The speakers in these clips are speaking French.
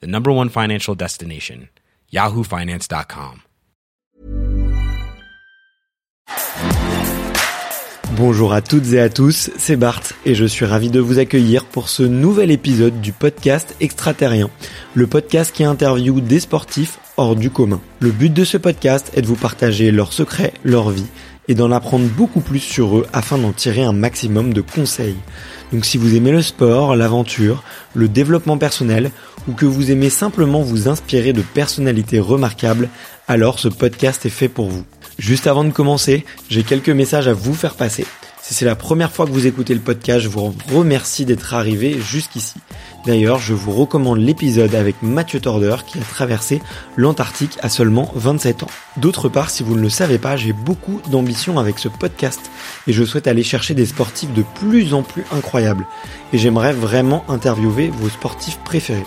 the number one financial destination, yahoofinance.com. Bonjour à toutes et à tous, c'est Bart et je suis ravi de vous accueillir pour ce nouvel épisode du podcast Extraterrien, le podcast qui interviewe des sportifs hors du commun. Le but de ce podcast est de vous partager leurs secrets, leur vie et d'en apprendre beaucoup plus sur eux afin d'en tirer un maximum de conseils. Donc si vous aimez le sport, l'aventure, le développement personnel ou que vous aimez simplement vous inspirer de personnalités remarquables, alors ce podcast est fait pour vous. Juste avant de commencer, j'ai quelques messages à vous faire passer. Si c'est la première fois que vous écoutez le podcast, je vous remercie d'être arrivé jusqu'ici. D'ailleurs, je vous recommande l'épisode avec Mathieu Torder qui a traversé l'Antarctique à seulement 27 ans. D'autre part, si vous ne le savez pas, j'ai beaucoup d'ambition avec ce podcast et je souhaite aller chercher des sportifs de plus en plus incroyables. Et j'aimerais vraiment interviewer vos sportifs préférés.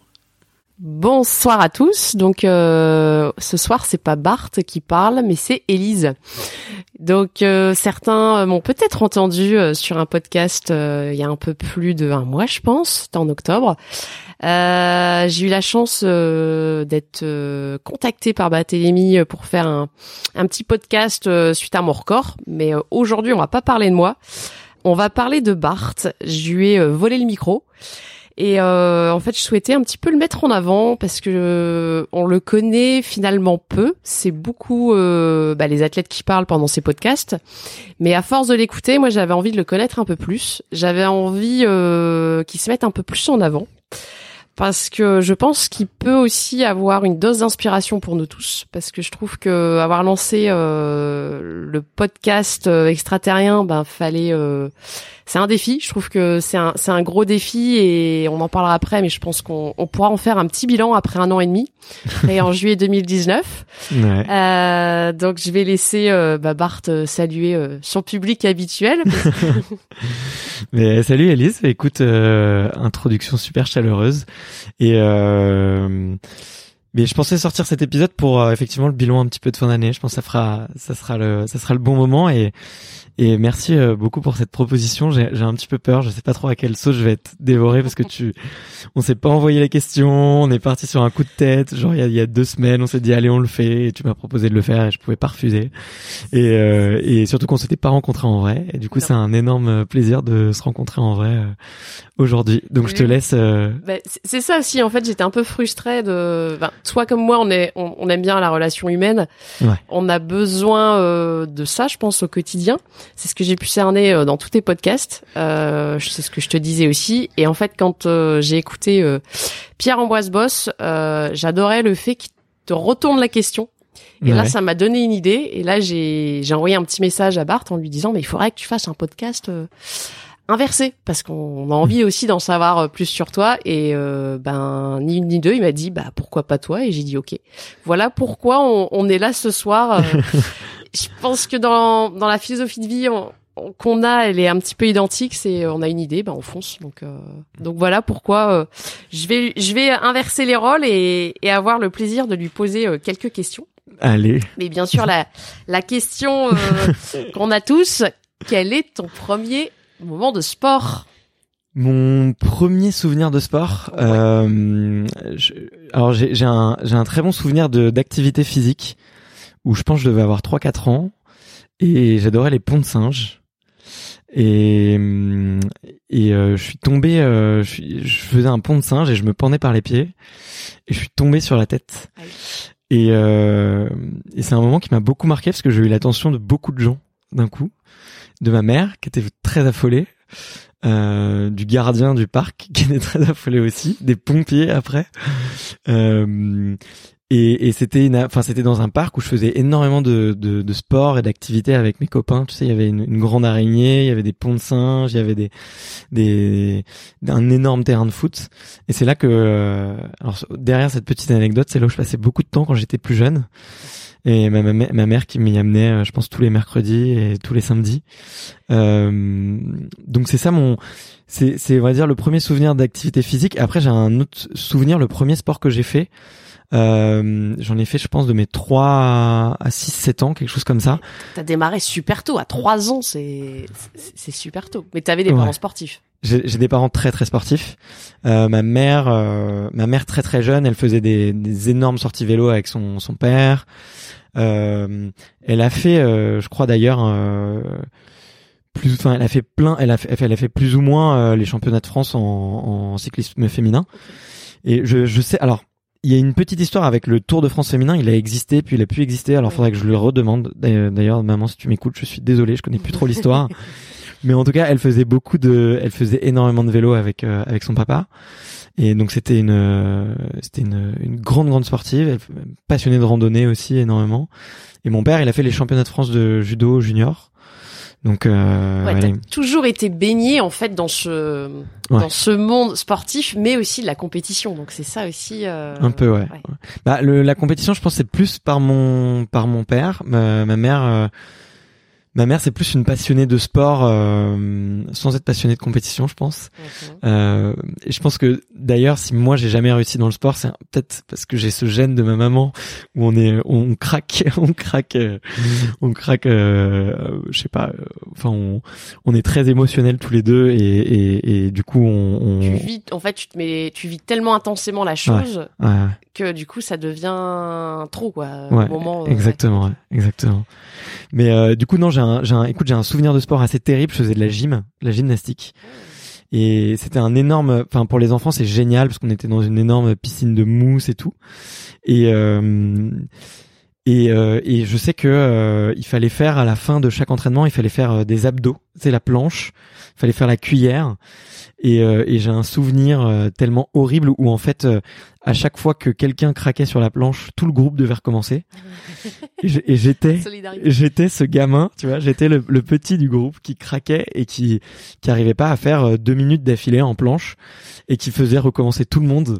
Bonsoir à tous. Donc euh, ce soir c'est pas Bart qui parle, mais c'est Élise. Donc euh, certains m'ont peut-être entendu euh, sur un podcast il y a un peu plus de un mois, je pense, en octobre. J'ai eu la chance d'être contactée par Batélémie pour faire un, un petit podcast suite à mon record. Mais aujourd'hui on va pas parler de moi. On va parler de Bart. Je lui ai volé le micro. Et euh, en fait, je souhaitais un petit peu le mettre en avant parce que euh, on le connaît finalement peu. C'est beaucoup euh, bah, les athlètes qui parlent pendant ces podcasts, mais à force de l'écouter, moi j'avais envie de le connaître un peu plus. J'avais envie euh, qu'il se mette un peu plus en avant parce que je pense qu'il peut aussi avoir une dose d'inspiration pour nous tous parce que je trouve que avoir lancé euh, le podcast euh, extraterrien ben fallait c'est un défi. Je trouve que c'est un c'est un gros défi et on en parlera après mais je pense qu'on on pourra en faire un petit bilan après un an et demi et en juillet 2019 ouais. euh, donc je vais laisser euh, bah, Bart saluer son public habituel. Mais salut Alice écoute introduction super chaleureuse. Et euh, mais je pensais sortir cet épisode pour euh, effectivement le bilan un petit peu de fin d'année. Je pense que ça fera, ça sera le, ça sera le bon moment et et merci euh, beaucoup pour cette proposition. J'ai un petit peu peur. Je sais pas trop à quelle sauce je vais être dévoré parce que tu, on s'est pas envoyé la question. On est parti sur un coup de tête. Genre il y a, il y a deux semaines, on s'est dit allez on le fait. Et tu m'as proposé de le faire et je pouvais pas refuser. Et euh, et surtout qu'on s'était pas rencontrés en vrai. Et du coup c'est un énorme plaisir de se rencontrer en vrai euh, aujourd'hui. Donc je te laisse. Euh... Bah, c'est ça aussi. En fait j'étais un peu frustrée de. Ben, toi comme moi on est, on, on, aime bien la relation humaine. Ouais. On a besoin euh, de ça, je pense au quotidien. C'est ce que j'ai pu cerner euh, dans tous tes podcasts. Euh, c'est ce que je te disais aussi. Et en fait, quand euh, j'ai écouté euh, Pierre-Ambroise Boss, euh, j'adorais le fait qu'il te retourne la question. Et ouais. là, ça m'a donné une idée. Et là, j'ai envoyé un petit message à Bart en lui disant, mais il faudrait que tu fasses un podcast inversé parce qu'on a envie aussi d'en savoir plus sur toi et euh, ben ni une ni deux il m'a dit bah pourquoi pas toi? Et j'ai dit ok voilà pourquoi on, on est là ce soir je pense que dans dans la philosophie de vie qu'on a elle est un petit peu identique c'est on a une idée ben on fonce donc euh, donc voilà pourquoi euh, je vais je vais inverser les rôles et, et avoir le plaisir de lui poser quelques questions. Allez. Mais bien sûr, la, la question euh, qu'on a tous, quel est ton premier moment de sport? Mon premier souvenir de sport, euh, je- alors j'ai un, j'ai un très bon souvenir de d'activité physique où je pense que je devais avoir 3-4 ans et j'adorais les ponts de singe. Et, hum, et euh, je suis tombé, euh, je, suis- je faisais un pont de singe et je me pendais par les pieds et je suis tombé sur la tête. Et, euh, et c'est un moment qui m'a beaucoup marqué parce que j'ai eu l'attention de beaucoup de gens d'un coup, de ma mère qui était très affolée, euh, du gardien du parc qui était très affolé aussi, des pompiers après. Euh, et, et c'était enfin c'était dans un parc où je faisais énormément de, de, de sport et d'activités avec mes copains. Tu sais, il y avait une, une grande araignée, il y avait des ponts de singes, il y avait des, des, un énorme terrain de foot. Et c'est là que, euh, alors derrière cette petite anecdote, c'est là où je passais beaucoup de temps quand j'étais plus jeune. Et ma, ma, ma mère qui m'y amenait, euh, je pense tous les mercredis et tous les samedis. Euh, donc c'est ça mon, c'est, c'est on va dire le premier souvenir d'activité physique. Après j'ai un autre souvenir, le premier sport que j'ai fait. Euh, j'en ai fait, je pense, de mes 3 à 6, 7 ans, quelque chose comme ça. T'as démarré super tôt, à 3 ans, c'est c'est super tôt. Mais t'avais des Ouais. parents sportifs. J'ai j'ai des parents très très sportifs. Euh, ma mère, euh, ma mère très très jeune, elle faisait des, des énormes sorties vélo avec son son père. Euh, elle a fait, euh, je crois d'ailleurs, euh, plus, enfin, elle a fait plein, elle a fait, elle a fait plus ou moins les championnats de France en, en cyclisme féminin. Et je, je sais, alors. Il y a une petite histoire avec le Tour de France féminin. Il a existé, puis il a pu exister. Alors, faudrait que je lui redemande. D'ailleurs, maman, si tu m'écoutes, je suis désolé, je connais plus trop l'histoire. Mais en tout cas, elle faisait beaucoup de, elle faisait énormément de vélo avec euh, avec son papa. Et donc c'était une euh, c'était une, une grande grande sportive, elle, passionnée de randonnée aussi énormément. Et mon père, il a fait les championnats de France de judo junior. Donc euh, Ouais, t'as toujours été baigné en fait dans ce Ouais. dans ce monde sportif, mais aussi de la compétition. Donc c'est ça aussi. euh, Un peu, ouais. Bah, le, la compétition, je pense, c'est plus par mon par mon père. Ma, ma mère, euh, ma mère, c'est plus une passionnée de sport, euh, sans être passionnée de compétition, je pense. Euh, et je pense que d'ailleurs, si moi j'ai jamais réussi dans le sport, c'est peut-être parce que j'ai ce gène de ma maman où on est, on craque, on craque, euh, on craque. Euh, euh, je sais pas. euh, Enfin, on, on est très émotionnels tous les deux et, et, et du coup, on. on Tu vis, en fait, tu te mets, tu vis tellement intensément la chose ouais, ouais. Que du coup, ça devient trop quoi. Ouais, au moment, euh, Exactement, ouais, exactement. Mais euh, du coup non, j'ai un, j'ai un, écoute, j'ai un souvenir de sport assez terrible. Je faisais de la gym, de la gymnastique, et c'était un énorme. Enfin, pour les enfants, c'est génial parce qu'on était dans une énorme piscine de mousse et tout. Et euh, et, euh, et je sais que euh, il fallait faire à la fin de chaque entraînement, il fallait faire euh, des abdos, c'est la planche, il fallait faire la cuillère. Et, euh, et j'ai un souvenir euh, tellement horrible où en fait, euh, à chaque fois que quelqu'un craquait sur la planche, tout le groupe devait recommencer. Et j'étais, j'étais ce gamin, tu vois, j'étais le, le petit du groupe qui craquait et qui qui arrivait pas à faire euh, deux minutes d'affilée en planche et qui faisait recommencer tout le monde.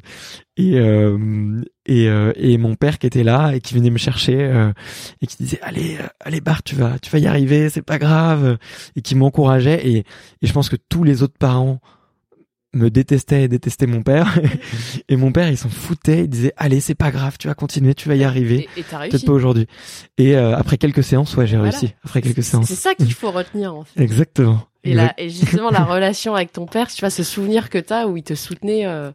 Et euh, et, euh, et mon père qui était là et qui venait me chercher euh, et qui disait allez allez Bart tu vas tu vas y arriver c'est pas grave et qui m'encourageait et et je pense que tous les autres parents me détestaient et détestaient mon père. Et mon père il s'en foutait il disait allez c'est pas grave tu vas continuer tu vas y arriver. Et, peut-être pas aujourd'hui. Et euh, après quelques séances ouais j'ai Voilà. réussi. Après quelques C'est séances. c'est ça qu'il faut retenir en fait. exactement. Et justement, la relation avec ton père, tu vois, ce souvenir que t'as où il te soutenait euh,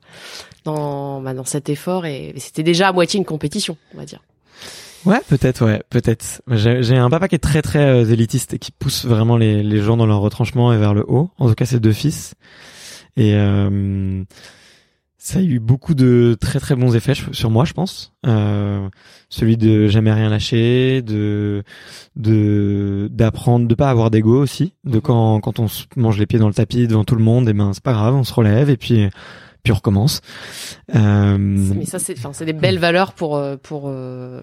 dans, bah, dans cet effort et, et c'était déjà à moitié une compétition, on va dire. Ouais, peut-être, ouais, peut-être. J'ai un papa qui est très très euh, élitiste et qui pousse vraiment les, les gens dans leur retranchement et vers le haut. En tout cas, ses deux fils. Et euh, ça a eu beaucoup de très très bons effets sur moi, je pense. Euh, celui de jamais rien lâcher, de de d'apprendre, de pas avoir d'ego aussi, de Mhm. quand quand on se mange les pieds dans le tapis devant tout le monde, et ben c'est pas grave, on se relève et puis puis on recommence. Euh, Mais ça, c'est, enfin, c'est des belles valeurs pour euh, pour euh,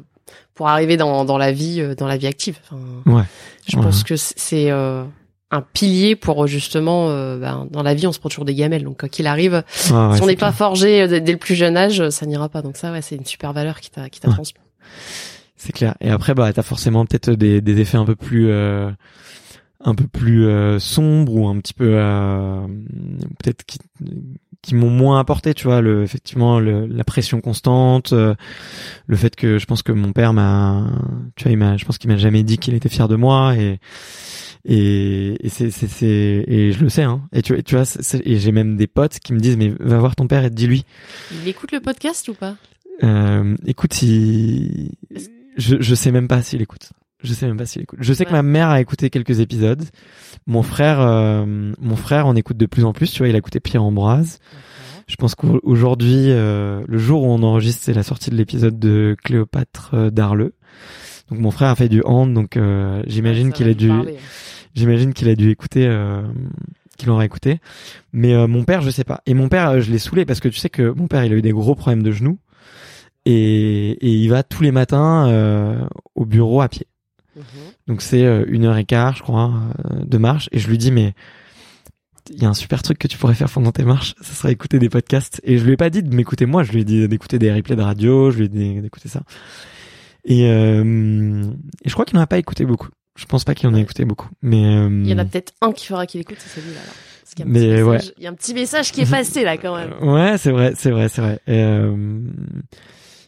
pour arriver dans dans la vie euh, dans la vie active. Enfin, Ouais. Je Ouais. pense que c'est euh, un pilier pour justement euh, ben, dans la vie on se prend toujours des gamelles donc quoi qu'il arrive ouais, si on n'est pas forgé euh, dès dès le plus jeune âge ça n'ira pas donc ça ouais c'est une super valeur qui t'a qui t'a transmis C'est clair. Et après, bah, t'as forcément peut-être des, des effets un peu plus, euh, un peu plus euh, sombres ou un petit peu euh, peut-être qui, qui m'ont moins apporté tu vois le effectivement le, la pression constante euh, le fait que je pense que mon père m'a tu vois il m'a je pense qu'il m'a jamais dit qu'il était fier de moi et et, et c'est c'est c'est et je le sais hein. Et tu tu vois et j'ai même des potes qui me disent mais va voir ton père et dis-lui. Il écoute le podcast ou pas? Euh, écoute il je je sais même pas s'il écoute je sais même pas s'il écoute. Je sais que ma mère a écouté quelques épisodes. Mon frère, euh, mon frère en écoute de plus en plus. Tu vois, il a écouté Pierre Ambroise. Je pense qu'aujourd'hui, euh, le jour où on enregistre, c'est la sortie de l'épisode de Cléopâtre euh, d'Arleux. Donc mon frère a fait du hand, donc euh, j'imagine qu'il a dû, j'imagine qu'il a dû écouter, qu'il aura écouté. Mais mon père, je sais pas. Et mon père, je l'ai saoulé parce que tu sais que mon père, il a eu des gros problèmes de genoux et, et il va tous les matins au bureau à pied. Mhm. Donc c'est euh, une heure et quart, je crois, euh, de marche. Et je lui dis, mais il y a un super truc que tu pourrais faire pendant tes marches, ce serait écouter des podcasts. Et je lui ai pas dit de m'écouter moi, je lui ai dit d'écouter des replays de radio, je lui ai dit d'écouter ça. Et, euh, et je crois qu'il n'en a pas écouté beaucoup. Je pense pas qu'il en ait écouté beaucoup. Mais il y en a peut-être un qui fera qu'il écoute, c'est celui-là. mais ouais, il y a un petit message qui est passé là quand même. ouais, c'est vrai, c'est vrai, c'est vrai. Et,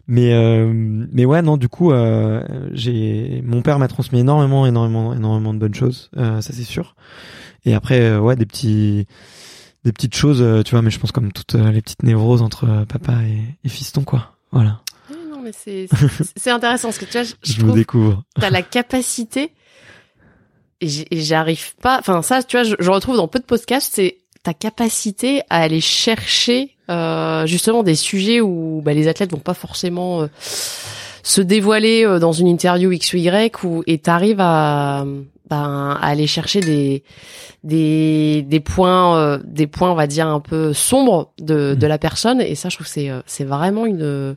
mais euh, mais ouais non du coup euh, j'ai mon père m'a transmis énormément énormément énormément de bonnes choses euh, ça c'est sûr. Et après euh, ouais des petits des petites choses euh, tu vois mais je pense comme toutes les petites névroses entre papa et, et, fiston quoi. Voilà. Non mais c'est c'est intéressant parce que tu vois je, je, je vous découvre. t'as la capacité et j'arrive pas enfin ça tu vois je, je retrouve dans peu de podcasts c'est ta capacité à aller chercher euh, justement des sujets où bah, les athlètes vont pas forcément euh, se dévoiler euh, dans une interview X ou Y ou et t'arrives à, bah, à aller chercher des des des points des points on va dire un peu sombres de mmh. de la personne. Et ça je trouve c'est c'est vraiment une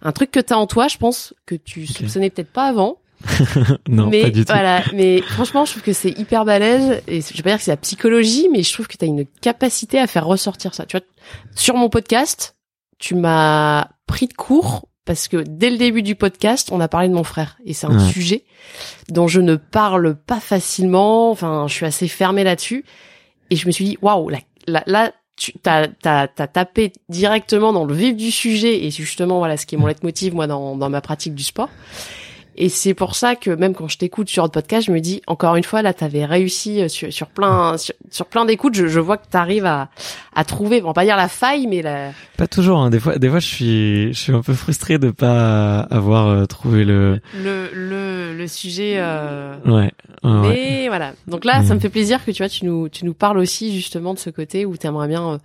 un truc que tu as en toi je pense que tu soupçonnais peut-être pas avant non, mais, pas du tout. Voilà, mais franchement, je trouve que c'est hyper balèze. Et je vais pas dire que c'est la psychologie, mais je trouve que tu as une capacité à faire ressortir ça. Tu vois, sur mon podcast, tu m'as pris de court parce que dès le début du podcast, on a parlé de mon frère et c'est un sujet dont je ne parle pas facilement. Enfin, je suis assez fermée là-dessus et je me suis dit waouh, là, là, tu t'as t'as tapé directement dans le vif du sujet et justement voilà ce qui est mon leitmotiv moi dans dans ma pratique du sport. Et c'est pour ça que même quand je t'écoute sur le podcast, je me dis encore une fois là, t'avais réussi euh, sur, sur plein sur, plein d'écoutes. Je, je, vois que t'arrives à à trouver, on va pas dire la faille, mais la. Pas toujours. Hein. Des fois, des fois, je suis je suis un peu frustré de pas avoir euh, trouvé le le le, le sujet. Euh... Ouais. mais voilà. Donc là, ça me fait plaisir que tu vois, tu nous tu nous parles aussi justement de ce côté où t'aimerais bien euh,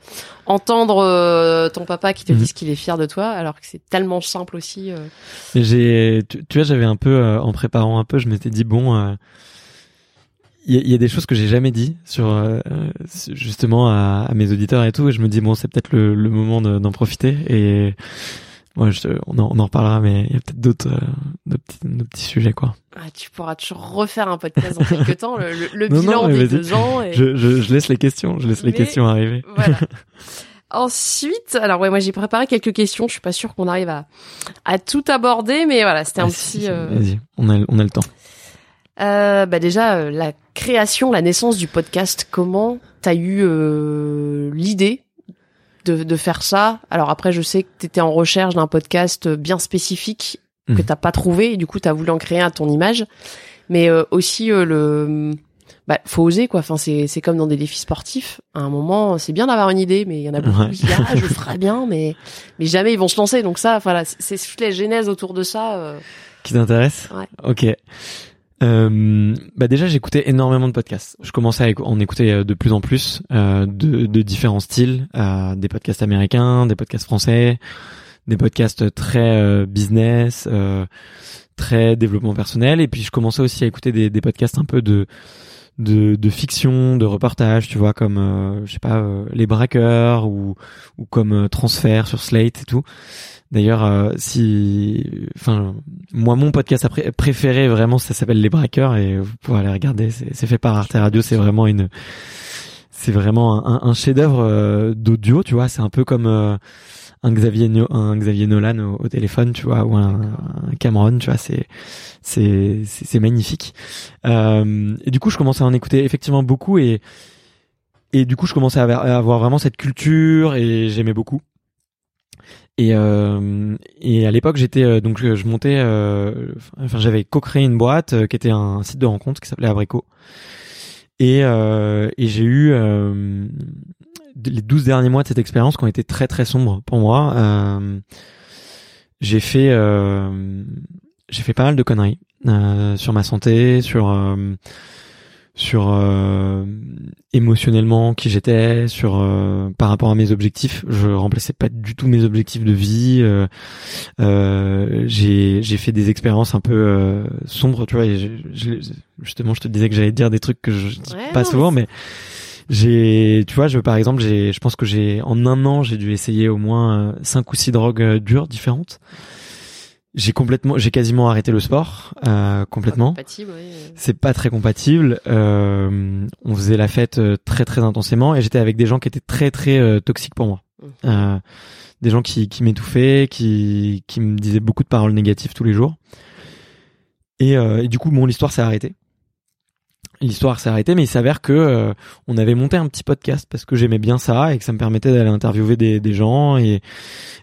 entendre ton papa qui te mhm. dise qu'il est fier de toi, alors que c'est tellement simple aussi. J'ai tu, tu vois, j'avais un peu euh, en préparant un peu, je m'étais dit bon, il euh, y, y, a des choses que j'ai jamais dit sur euh, justement à, à, mes auditeurs et tout, et je me dis bon, c'est peut-être le, le, moment d'en profiter et moi, je, on, en, on, en, reparlera, mais il y a peut-être d'autres de petits, petits, sujets, quoi. Ah, tu pourras toujours refaire un podcast dans quelques temps, le, le, bilan des deux ans. Et... Je, je, je, laisse les questions, je laisse les questions arriver. Voilà. Ensuite, alors ouais, moi j'ai préparé quelques questions. Je suis pas sûre qu'on arrive à, à tout aborder, mais voilà, c'était un petit. Euh... Vas-y, on a, on a le temps. Euh, bah déjà, euh, la création, la naissance du podcast. Comment t'as eu euh, l'idée de, de faire ça. Alors après, je sais que t'étais en recherche d'un podcast bien spécifique que mmh. t'as pas trouvé, et du coup t'as voulu en créer à ton image, mais euh, aussi le bah faut oser quoi. Enfin c'est c'est comme dans des défis sportifs. À un moment c'est bien d'avoir une idée mais il y en a beaucoup qui disent ah je ferai bien mais mais jamais ils vont se lancer. Donc ça voilà c'est toutes les genèses autour de ça euh... qui t'intéresse? Ouais. ok euh, bah déjà j'écoutais énormément de podcasts. Je commençais à en écouter euh, de plus en plus euh, de, de différents styles euh, des podcasts américains des podcasts français des podcasts très euh, business très développement personnel. Et puis je commençais aussi à écouter des, des podcasts un peu de de, de fiction, de reportage, tu vois, comme euh, je sais pas, euh, les braqueurs ou ou comme euh, transfert sur Slate et tout. D'ailleurs, si, enfin, moi mon podcast préféré vraiment, ça s'appelle Les Braqueurs et vous pouvez aller regarder. C'est fait par Arte Radio. C'est vraiment une, c'est vraiment un, un chef-d'œuvre d'audio, tu vois. C'est un peu comme un Xavier un Xavier Nolan au, téléphone, tu vois, ou un, Cameron, tu vois, c'est c'est c'est magnifique. Euh, et du coup, je commençais à en écouter effectivement beaucoup et et du coup, je commençais à avoir vraiment cette culture et j'aimais beaucoup. Et, euh, et à l'époque, j'étais euh, donc je montais, euh, enfin j'avais co-créé une boîte euh, qui était un site de rencontre qui s'appelait Abrico. Et, euh, et j'ai eu euh, les 12 derniers mois de cette expérience qui ont été très très sombres pour moi. j'ai fait j'ai fait pas mal de conneries sur ma santé, sur sur euh, émotionnellement qui j'étais, sur euh, par rapport à mes objectifs. Je remplaçais pas du tout mes objectifs de vie. Euh, euh j'ai j'ai fait des expériences un peu sombres, tu vois. Et justement, je te disais que j'allais dire des trucs que je dis pas souvent, mais j'ai, tu vois, je par exemple, j'ai, je pense que j'ai en un an, j'ai dû essayer au moins cinq ou six drogues dures différentes. J'ai complètement, j'ai quasiment arrêté le sport, euh, complètement. C'est pas très compatible. Euh, on faisait la fête euh, très très intensément et j'étais avec des gens qui étaient très très euh, toxiques pour moi. Mmh. Euh, des gens qui, qui m'étouffaient, qui, qui me disaient beaucoup de paroles négatives tous les jours. Et, et du coup, mon histoire s'est arrêtée l'histoire s'est arrêtée, mais il s'avère que euh, on avait monté un petit podcast parce que j'aimais bien ça et que ça me permettait d'aller interviewer des, des gens et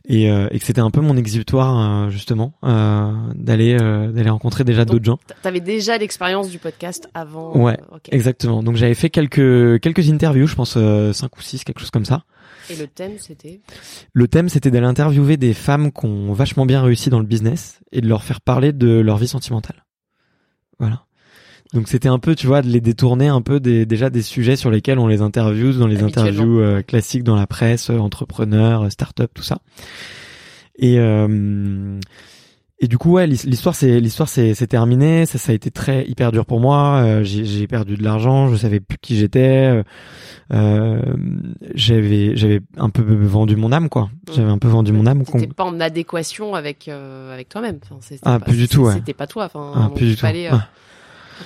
et, euh, et que c'était un peu mon exutoire euh, justement d'aller d'aller rencontrer déjà d'autres gens. T'avais déjà l'expérience du podcast avant. Ouais, exactement. Donc j'avais fait quelques quelques interviews, je pense cinq ou six, quelque chose comme ça. Et le thème c'était? Le thème c'était d'aller interviewer des femmes qui ont vachement bien réussi dans le business et de leur faire parler de leur vie sentimentale. Voilà. Donc c'était un peu, tu vois, de les détourner un peu des, déjà des sujets sur lesquels on les interviews dans les interviews euh, classiques dans la presse, euh, entrepreneurs, euh, start-up, tout ça. Et et du coup, ouais, l'histoire c'est l'histoire c'est c'est terminé. Ça, ça a été très hyper dur pour moi. j'ai perdu de l'argent. Je savais plus qui j'étais. j'avais j'avais un peu vendu mon âme, quoi. Mmh. J'avais un peu vendu mon âme. C'était pas en adéquation avec avec toi-même. Enfin, ah, plus du tout. Ouais. C'était pas toi. Enfin, ah, plus du tout.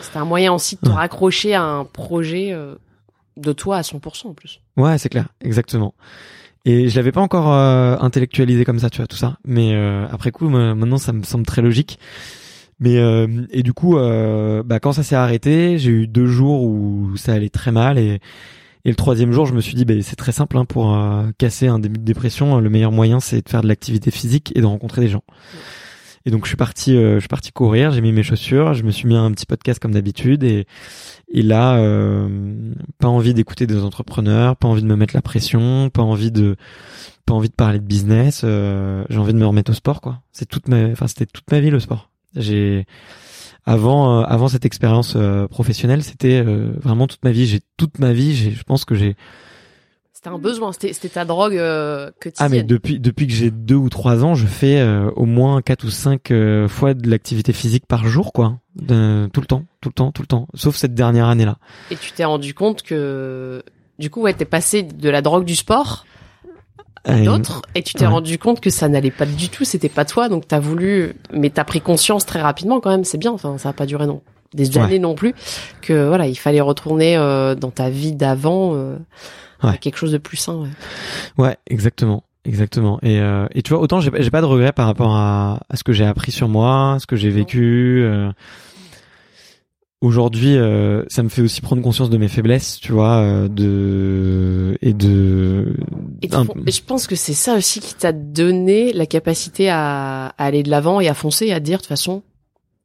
C'était un moyen aussi de te raccrocher à un projet euh, de toi à 100% en plus. Ouais, c'est clair, exactement. Et je l'avais pas encore euh, intellectualisé comme ça, tu vois, tout ça. Mais euh, après coup, maintenant, ça me semble très logique. Mais et du coup, bah, quand ça s'est arrêté, j'ai eu deux jours où ça allait très mal et et le troisième jour, je me suis dit, bah, c'est très simple hein, pour casser un début de dépression. Le meilleur moyen, c'est de faire de l'activité physique et de rencontrer des gens. Et donc je suis parti, euh, je suis parti courir, j'ai mis mes chaussures, je me suis mis un petit podcast comme d'habitude et et là, euh, pas envie d'écouter des entrepreneurs, pas envie de me mettre la pression, pas envie de pas envie de parler de business. Euh, j'ai envie de me remettre au sport, quoi. C'est toute ma, enfin c'était toute ma vie le sport. J'ai avant avant cette expérience professionnelle, c'était vraiment toute ma vie. J'ai toute ma vie, j'ai, je pense que j'ai c'était un besoin, c'était ta drogue euh, quotidienne. Ah mais depuis depuis que j'ai deux ou trois ans, je fais euh, au moins quatre ou cinq euh, fois de l'activité physique par jour, quoi, de, tout le temps, tout le temps, tout le temps, sauf cette dernière année-là. Et tu t'es rendu compte que du coup, ouais, t'es passé de la drogue du sport à d'autres, et tu t'es rendu compte que ça n'allait pas du tout, c'était pas toi, donc t'as voulu, mais t'as pris conscience très rapidement quand même, c'est bien, enfin ça a pas duré non des années non plus, que voilà, il fallait retourner dans ta vie d'avant quelque chose de plus sain. Ouais, ouais exactement. Exactement. Et, euh, et tu vois, autant j'ai pas de regrets par rapport à, à ce que j'ai appris sur moi, ce que j'ai vécu. Euh, Aujourd'hui, euh, ça me fait aussi prendre conscience de mes faiblesses, tu vois, euh, de et de. Et je pense que c'est ça aussi qui t'a donné la capacité à, à aller de l'avant et à foncer, et à dire de toute façon,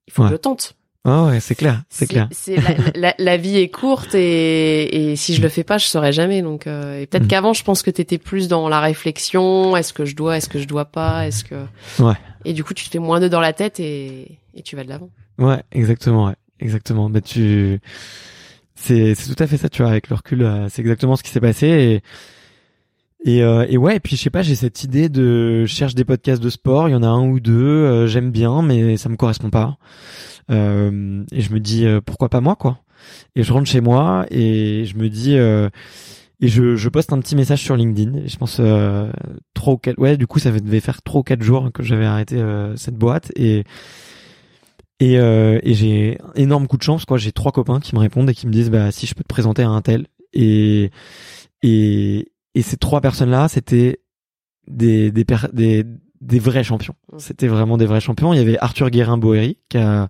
il faut que je tente. Ah ouais, c'est clair, c'est clair. La, la, la, vie est courte et, et si je le fais pas, je saurais jamais. Donc euh, peut-être mm. qu'avant, je pense que t'étais plus dans la réflexion. Est-ce que je dois, est-ce que je dois pas, est-ce que. Ouais. Et du coup, tu te fais moins de dans la tête et, et tu vas de l'avant. Ouais, exactement, ouais, exactement. Mais tu, c'est c'est tout à fait ça. Tu vois, avec le recul, euh, c'est exactement ce qui s'est passé et. Et, euh, et ouais, et puis je sais pas, j'ai cette idée de je cherche des podcasts de sport, il y en a un ou deux, euh, j'aime bien, mais ça me correspond pas. Euh, et je me dis euh, pourquoi pas moi quoi. Et je rentre chez moi et je me dis euh, et je, je poste un petit message sur LinkedIn. je pense trois ou quatre ouais du coup ça devait faire trois quatre jours que j'avais arrêté cette boîte et et, et j'ai énorme coup de chance quoi. J'ai trois copains qui me répondent et qui me disent bah si je peux te présenter à un tel et et et ces trois personnes là c'était des des des, des vrais champions. Mm. C'était vraiment des vrais champions. Il y avait Arthur Guérin-Boéry qui a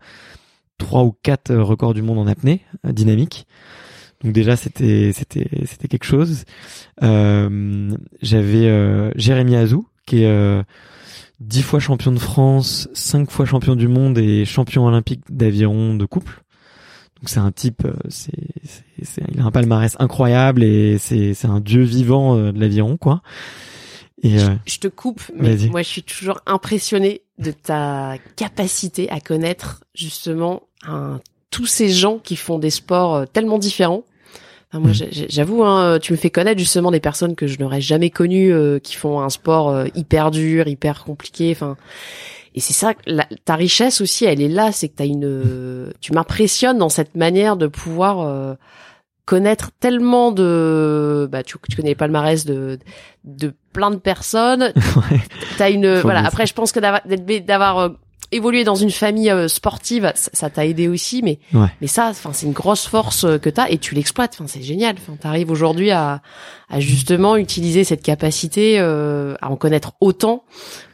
trois ou quatre records du monde en apnée euh, dynamique. Donc déjà c'était c'était c'était quelque chose. Euh, J'avais euh, Jérémy Azou qui est euh, dix fois champion de France, cinq fois champion du monde et champion olympique d'aviron de couple. Donc c'est un type, euh, c'est, c'est, c'est- il a un palmarès incroyable et c'est, c'est un dieu vivant euh, de l'aviron quoi. Et euh, Je te coupe, mais moi je suis toujours impressionnée de ta capacité à connaître justement un- tous ces gens qui font des sports tellement différents. Enfin, moi, Mm. j'avoue, hein, tu me fais connaître justement des personnes que je n'aurais jamais connues, euh, qui font un sport euh, hyper dur, hyper compliqué. Enfin, et c'est ça, la- ta richesse aussi, elle est là, c'est que t'as une, euh, tu m'impressionnes dans cette manière de pouvoir euh, connaître tellement de, bah, tu, tu connais le palmarès de, de plein de personnes. ouais. T'as une, Faut voilà. Après, je pense que d'avoir, euh, évolué dans une famille euh, sportive, ça t'a aidé aussi, mais, Ouais. mais ça, enfin, c'est une grosse force que t'as et tu l'exploites. Enfin, c'est génial. Enfin, t'arrives aujourd'hui à, à justement utiliser cette capacité à en connaître autant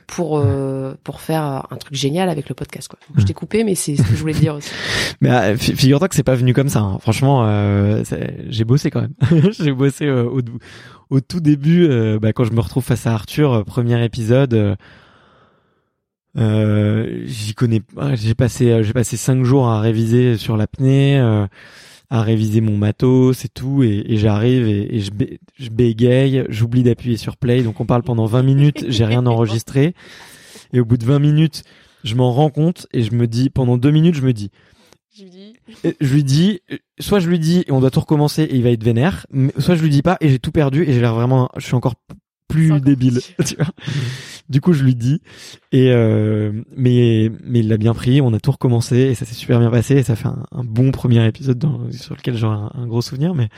pour euh, pour faire un truc génial avec le podcast. Quoi. Donc, Je t'ai coupé, mais c'est ce que je voulais dire aussi. Mais euh, fi- figure-toi que c'est pas venu comme ça. hein. Franchement, euh, j'ai bossé quand même. j'ai bossé euh, au, au tout début, euh, bah, quand je me retrouve face à Arthur, premier épisode. j'y connais. J'ai passé, j'ai passé cinq jours à réviser sur l'apnée, euh, à réviser mon matos et tout, et, et j'arrive et, et je, bé- je bégaye, j'oublie d'appuyer sur play, donc on parle pendant 20 minutes, j'ai rien enregistré, et au bout de 20 minutes, je m'en rends compte et je me dis, pendant deux minutes, je me dis. Je lui dis, Et je lui dis, euh, soit je lui dis et on doit tout recommencer et il va être vénère, mais soit je lui dis pas et j'ai tout perdu et j'ai l'air vraiment, je suis encore plus débile. tu vois. du coup, je lui dis et euh, mais mais il l'a bien pris, on a tout recommencé et ça s'est super bien passé et ça fait un, un bon premier épisode dans, sur lequel j'aurai un, un gros souvenir, mais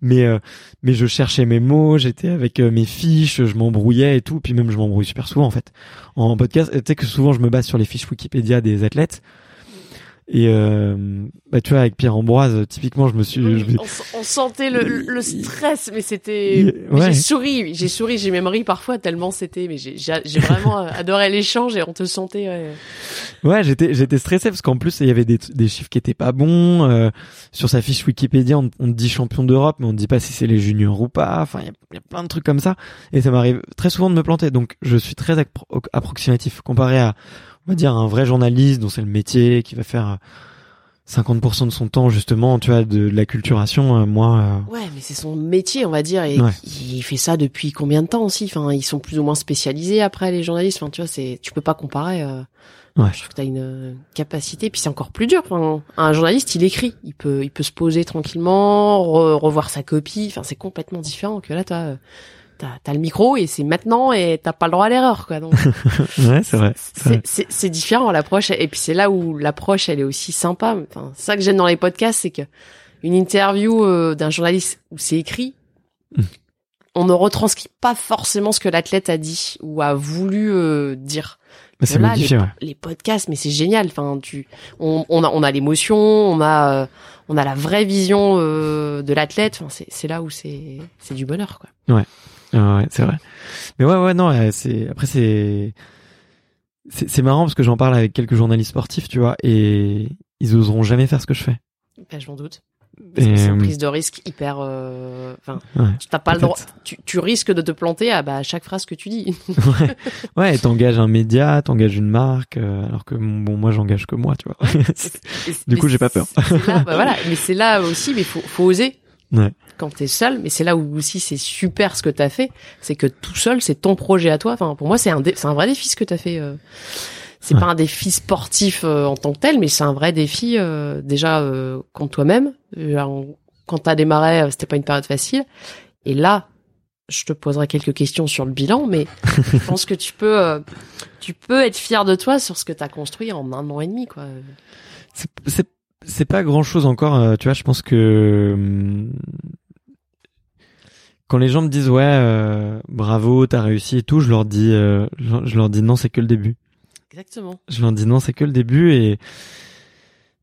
mais euh, mais je cherchais mes mots, j'étais avec euh, mes fiches, je m'embrouillais et tout, puis même je m'embrouille super souvent en fait en podcast. Tu sais que souvent je me base sur les fiches Wikipédia des athlètes. Et euh, bah tu vois avec Pierre Ambroise typiquement je me suis je on, on sentait le, le stress, mais c'était. Ouais. J'ai souri, j'ai souri, j'ai même ri parfois tellement c'était. Mais j'ai vraiment euh, adoré l'échange et on te sentait. ouais. ouais j'étais j'étais stressé parce qu'en plus il y avait des, des chiffres qui étaient pas bons euh, sur sa fiche Wikipédia on, on dit champion d'Europe mais on dit pas si c'est les juniors ou pas enfin il y a, il y a plein de trucs comme ça et ça m'arrive très souvent de me planter donc je suis très appro- approximatif comparé à on va dire un vrai journaliste dont c'est le métier qui va faire euh, 50% de son temps justement tu vois de, de l'acculturation euh, moi euh, Ouais, mais c'est son métier, on va dire, et Ouais. il fait ça depuis combien de temps aussi? Enfin, ils sont plus ou moins spécialisés après les journalistes. Enfin, tu vois, c'est, tu peux pas comparer. euh, Ouais. Je trouve que t'as une euh, capacité, puis c'est encore plus dur. Enfin, un journaliste, il écrit, il peut, il peut se poser tranquillement, re- revoir sa copie. Enfin, c'est complètement différent que là, euh, t'as, le micro et c'est maintenant et t'as pas le droit à l'erreur, quoi. Donc, ouais c'est vrai c'est différent l'approche et puis c'est là où l'approche elle est aussi sympa. Enfin, ça que j'aime dans les podcasts, c'est que une interview euh, d'un journaliste où c'est écrit, Mm. on ne retranscrit pas forcément ce que l'athlète a dit ou a voulu euh, dire. Mais c'est Là, modifié les, ouais. les podcasts, mais c'est génial. Enfin, tu, on, on a, on a l'émotion, on a, euh, on a la vraie vision euh, de l'athlète. Enfin, c'est, là où c'est, c'est du bonheur, quoi. Ah ouais, c'est vrai. Mais ouais, ouais, non, euh, c'est après c'est c'est marrant parce que j'en parle avec quelques journalistes sportifs, tu vois, et ils oseront jamais faire ce que je fais. Ben, je m'en doute. Parce Et, que c'est une prise de risque hyper. euh, Enfin, Ouais, tu t'as pas le droit. Tu, tu risques de te planter à, bah, à chaque phrase que tu dis. ouais, ouais, t'engages un média, t'engages une marque, euh, alors que bon, moi j'engage que moi, tu vois. Du coup, j'ai pas peur. Là, bah, voilà. Mais c'est là aussi, mais faut, faut oser. Ouais. Quand t'es seul, mais c'est là où aussi c'est super ce que t'as fait, c'est que tout seul, c'est ton projet à toi. Enfin, pour moi, c'est un, c'est un vrai défi ce que t'as fait. euh. C'est Ouais. pas un défi sportif euh, en tant que tel, mais c'est un vrai défi euh, déjà euh, contre toi-même. Quand t'as démarré, c'était pas une période facile. Et là, je te poserai quelques questions sur le bilan, mais je pense que tu peux, tu peux être fier de toi sur ce que t'as construit en un an et demi, quoi. C'est c'est c'est pas grand chose encore, tu vois. Je pense que hum, quand les gens me disent ouais, euh, bravo, t'as réussi et tout, je leur dis, euh, je je leur dis non, c'est que le début. Exactement. Je leur dis non, c'est que le début et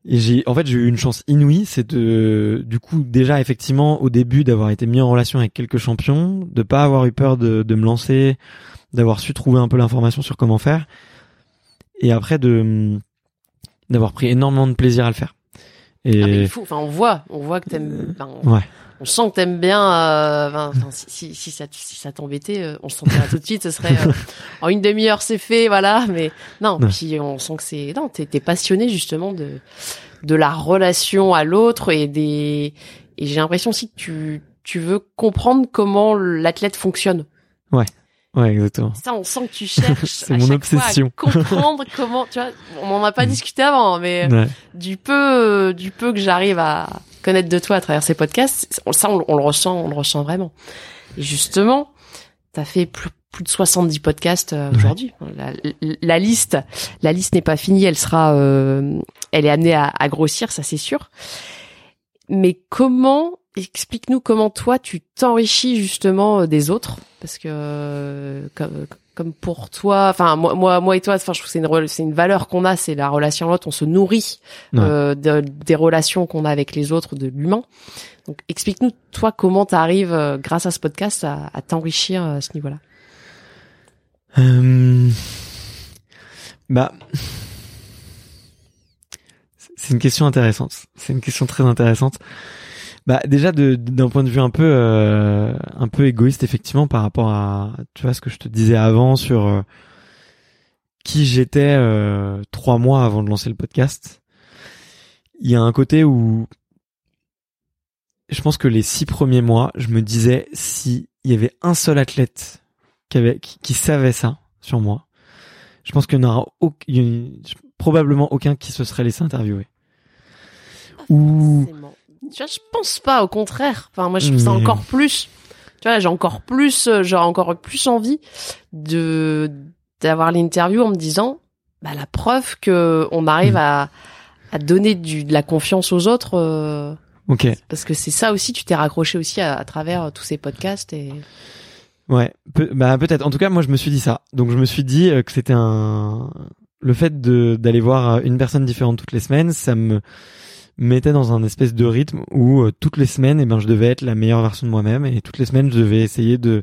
Et j'ai, en fait, j'ai eu une chance inouïe, c'est de, du coup, déjà effectivement au début d'avoir été mis en relation avec quelques champions, de pas avoir eu peur de, de me lancer, d'avoir su trouver un peu l'information sur comment faire, et après de d'avoir pris énormément de plaisir à le faire. Et ah, il faut, enfin, on voit, on voit que t'aimes. on, ouais. On sent que t'aimes bien. Euh, enfin, si, si, ça, si ça t'embêtait, euh, on se sentirait tout de suite. Ce serait euh, en une demi-heure, c'est fait, voilà. Mais non, puis on sent que c'est non, t'es es passionné justement de de la relation à l'autre et des et j'ai l'impression aussi que tu tu veux comprendre comment l'athlète fonctionne. Ouais. Ouais, exactement. Ça, on sent que tu cherches C'est mon obsession. Fois à comprendre comment, tu vois, on n'en a pas mm. discuté avant, hein, mais ouais. du peu, du peu que j'arrive à connaître de toi à travers ces podcasts, ça, on, le ressent, on le ressent vraiment. Et justement, t'as fait plus, plus de 70 podcasts euh, aujourd'hui. La, la, liste, la liste n'est pas finie, elle sera, euh, elle est amenée à, à grossir, ça c'est sûr. Mais comment explique-nous comment toi tu t'enrichis justement euh, des autres parce que euh, comme, comme pour toi enfin moi moi moi et toi enfin je trouve c'est une c'est une valeur qu'on a c'est la relation à l'autre. On se nourrit euh, des relations qu'on a avec les autres de l'humain. Donc explique-nous toi comment tu arrives euh, grâce à ce podcast à, à t'enrichir à ce niveau-là. Euh... bah c'est une question intéressante. C'est une question très intéressante bah déjà d'un point de vue un peu euh, un peu égoïste effectivement par rapport à tu vois ce que je te disais avant sur euh, qui j'étais euh, trois mois avant de lancer le podcast. Il y a un côté où je pense que les six premiers mois, je me disais si il y avait un seul athlète qui avait qui, savait ça sur moi, je pense qu'il n'y en aura probablement aucun qui se serait laissé interviewer. Ou tu vois, je pense pas, au contraire. Enfin, moi, je trouve ça encore plus. Tu vois, j'ai encore plus, euh, j'aurais encore plus envie de d'avoir l'interview en me disant, bah la preuve que on arrive mm. à à donner du, de la confiance aux autres. Euh, ok. Parce que c'est ça aussi, tu t'es raccroché aussi à, travers euh, tous ces podcasts et. Ouais, bah peut-être. En tout cas, moi, je me suis dit ça. Donc, je me suis dit que c'était un le fait de d'aller voir une personne différente toutes les semaines, ça me mettait dans un espèce de rythme où euh, toutes les semaines, eh ben, je devais être la meilleure version de moi-même et toutes les semaines, je devais essayer de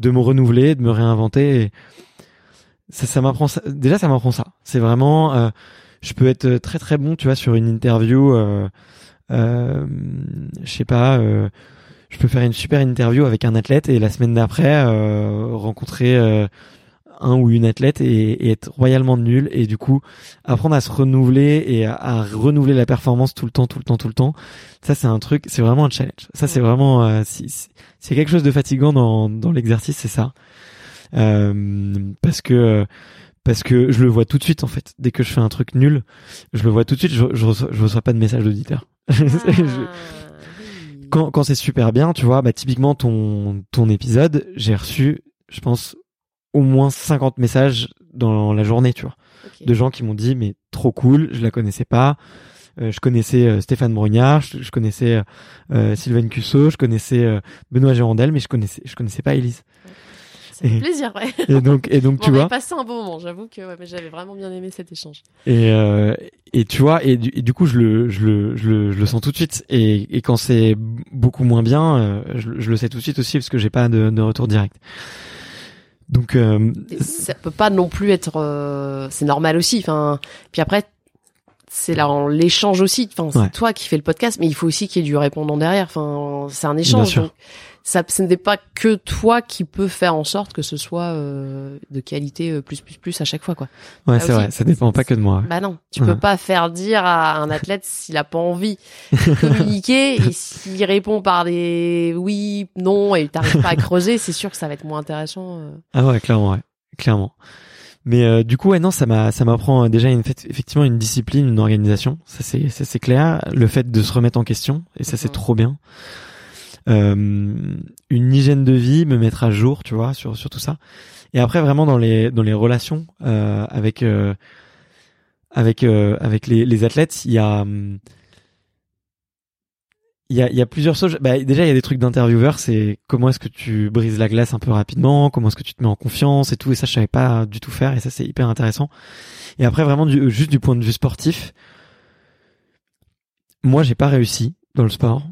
de me renouveler, de me réinventer. Et ça, ça m'apprend ça. Déjà, ça m'apprend ça. C'est vraiment, euh, je peux être très très bon, tu vois, sur une interview. Euh, euh, je sais pas. Euh, je peux faire une super interview avec un athlète et la semaine d'après rencontrer un ou une athlète et, être royalement nul et du coup apprendre à se renouveler et à, renouveler la performance tout le temps, tout le temps, tout le temps. Ça c'est un truc, c'est vraiment un challenge. Ça c'est vraiment, euh, si, c'est quelque chose de fatigant dans, dans l'exercice, c'est ça. Euh, parce que parce que je le vois tout de suite en fait. Dès que je fais un truc nul, je le vois tout de suite. Je, je reçois, je reçois pas de message d'auditeur. Ah, quand, quand c'est super bien, tu vois, bah typiquement ton ton épisode, j'ai reçu, je pense au moins 50 messages dans la journée, tu vois, de gens qui m'ont dit mais trop cool, je la connaissais pas. Euh, je connaissais euh, Stéphane Brognard, je, connaissais euh, Sylvain Cusso, je connaissais euh, Benoît Gérondel, mais je connaissais je connaissais pas Elise. Ça fait plaisir, ouais. Et donc, et donc, tu vois. passé un bon moment, j'avoue que ouais, j'avais vraiment bien aimé cet échange. Et, euh, et tu vois, et du, et du, coup, je le, je le, je le, je le sens tout de suite. Et, et quand c'est beaucoup moins bien, je, je, le sais tout de suite aussi parce que j'ai pas de, de retour direct. Donc euh, ça peut pas non plus être euh, c'est normal aussi enfin puis après c'est là l'échange aussi enfin c'est toi qui fais le podcast mais il faut aussi qu'il y ait du répondant derrière enfin c'est un échange donc ça ce n'est pas que toi qui peux faire en sorte que ce soit euh, de qualité euh, plus plus plus à chaque fois quoi. Ouais, c'est vrai, ça dépend pas que de moi. Bah non, tu peux pas faire dire à un athlète s'il a pas envie de communiquer et s'il répond par des oui, non et t'arrives pas à creuser, c'est sûr que ça va être moins intéressant. Euh. Ah ouais, clairement, ouais, clairement. Mais euh, du coup, ouais, non, ça m'a, ça m'apprend déjà une, effectivement une discipline, une organisation. Ça c'est, ça c'est clair. Le fait de se remettre en question et ça c'est mhm. trop bien euh, une hygiène de vie, me mettre à jour, tu vois, sur sur tout ça. Et après vraiment dans les dans les relations euh, avec euh, avec euh, avec les, les athlètes, il y a il y a, y a plusieurs choses. Bah, déjà, il y a des trucs d'intervieweur. C'est comment est-ce que tu brises la glace un peu rapidement, comment est-ce que tu te mets en confiance et tout. Et ça, je savais pas du tout faire. Et ça, c'est hyper intéressant. Et après, vraiment, du, juste du point de vue sportif, moi, j'ai pas réussi dans le sport,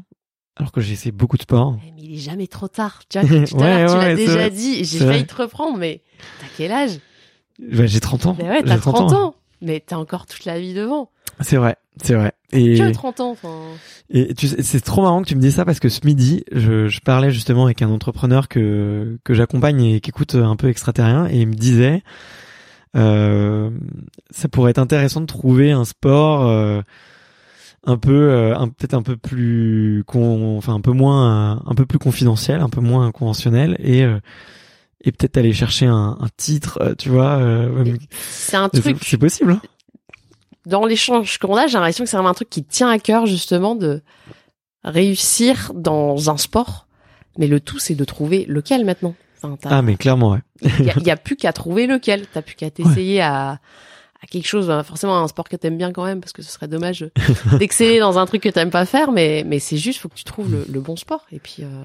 alors que j'ai essayé beaucoup de sport. Eh, Mais il est jamais trop tard. Tu vois, tout à l'heure, tu ouais, l'as déjà vrai. dit. J'ai failli vrai. te reprendre, mais t'as quel âge? Ouais, j'ai 30 ans. Ben ouais, t'as 30 ans. Mais t'as encore toute la vie devant. C'est vrai, c'est vrai. Et, Que 30 ans, enfin. et tu sais, c'est trop marrant que tu me dises ça parce que ce midi, je, je parlais justement avec un entrepreneur que que j'accompagne et qui écoute un peu extraterrien et il me disait, euh, ça pourrait être intéressant de trouver un sport euh, un peu, euh, un- peut-être un peu plus, con, enfin un peu moins, un peu plus confidentiel, un peu moins conventionnel et euh, et peut-être aller chercher un, un titre, euh, tu vois. euh, C'est un truc, c'est possible. Hein dans l'échange qu'on a, j'ai l'impression que c'est vraiment un truc qui tient à cœur, justement, de réussir dans un sport. Mais le tout, c'est de trouver lequel maintenant. Enfin, ah mais clairement ouais. Il y a, il y a plus qu'à trouver lequel. T'as plus qu'à t'essayer à, à quelque chose, euh, forcément un sport que t'aimes bien quand même, parce que ce serait dommage d'exceller dans un truc que t'aimes pas faire, mais, mais c'est juste, faut que tu trouves le, le bon sport. Et puis, euh,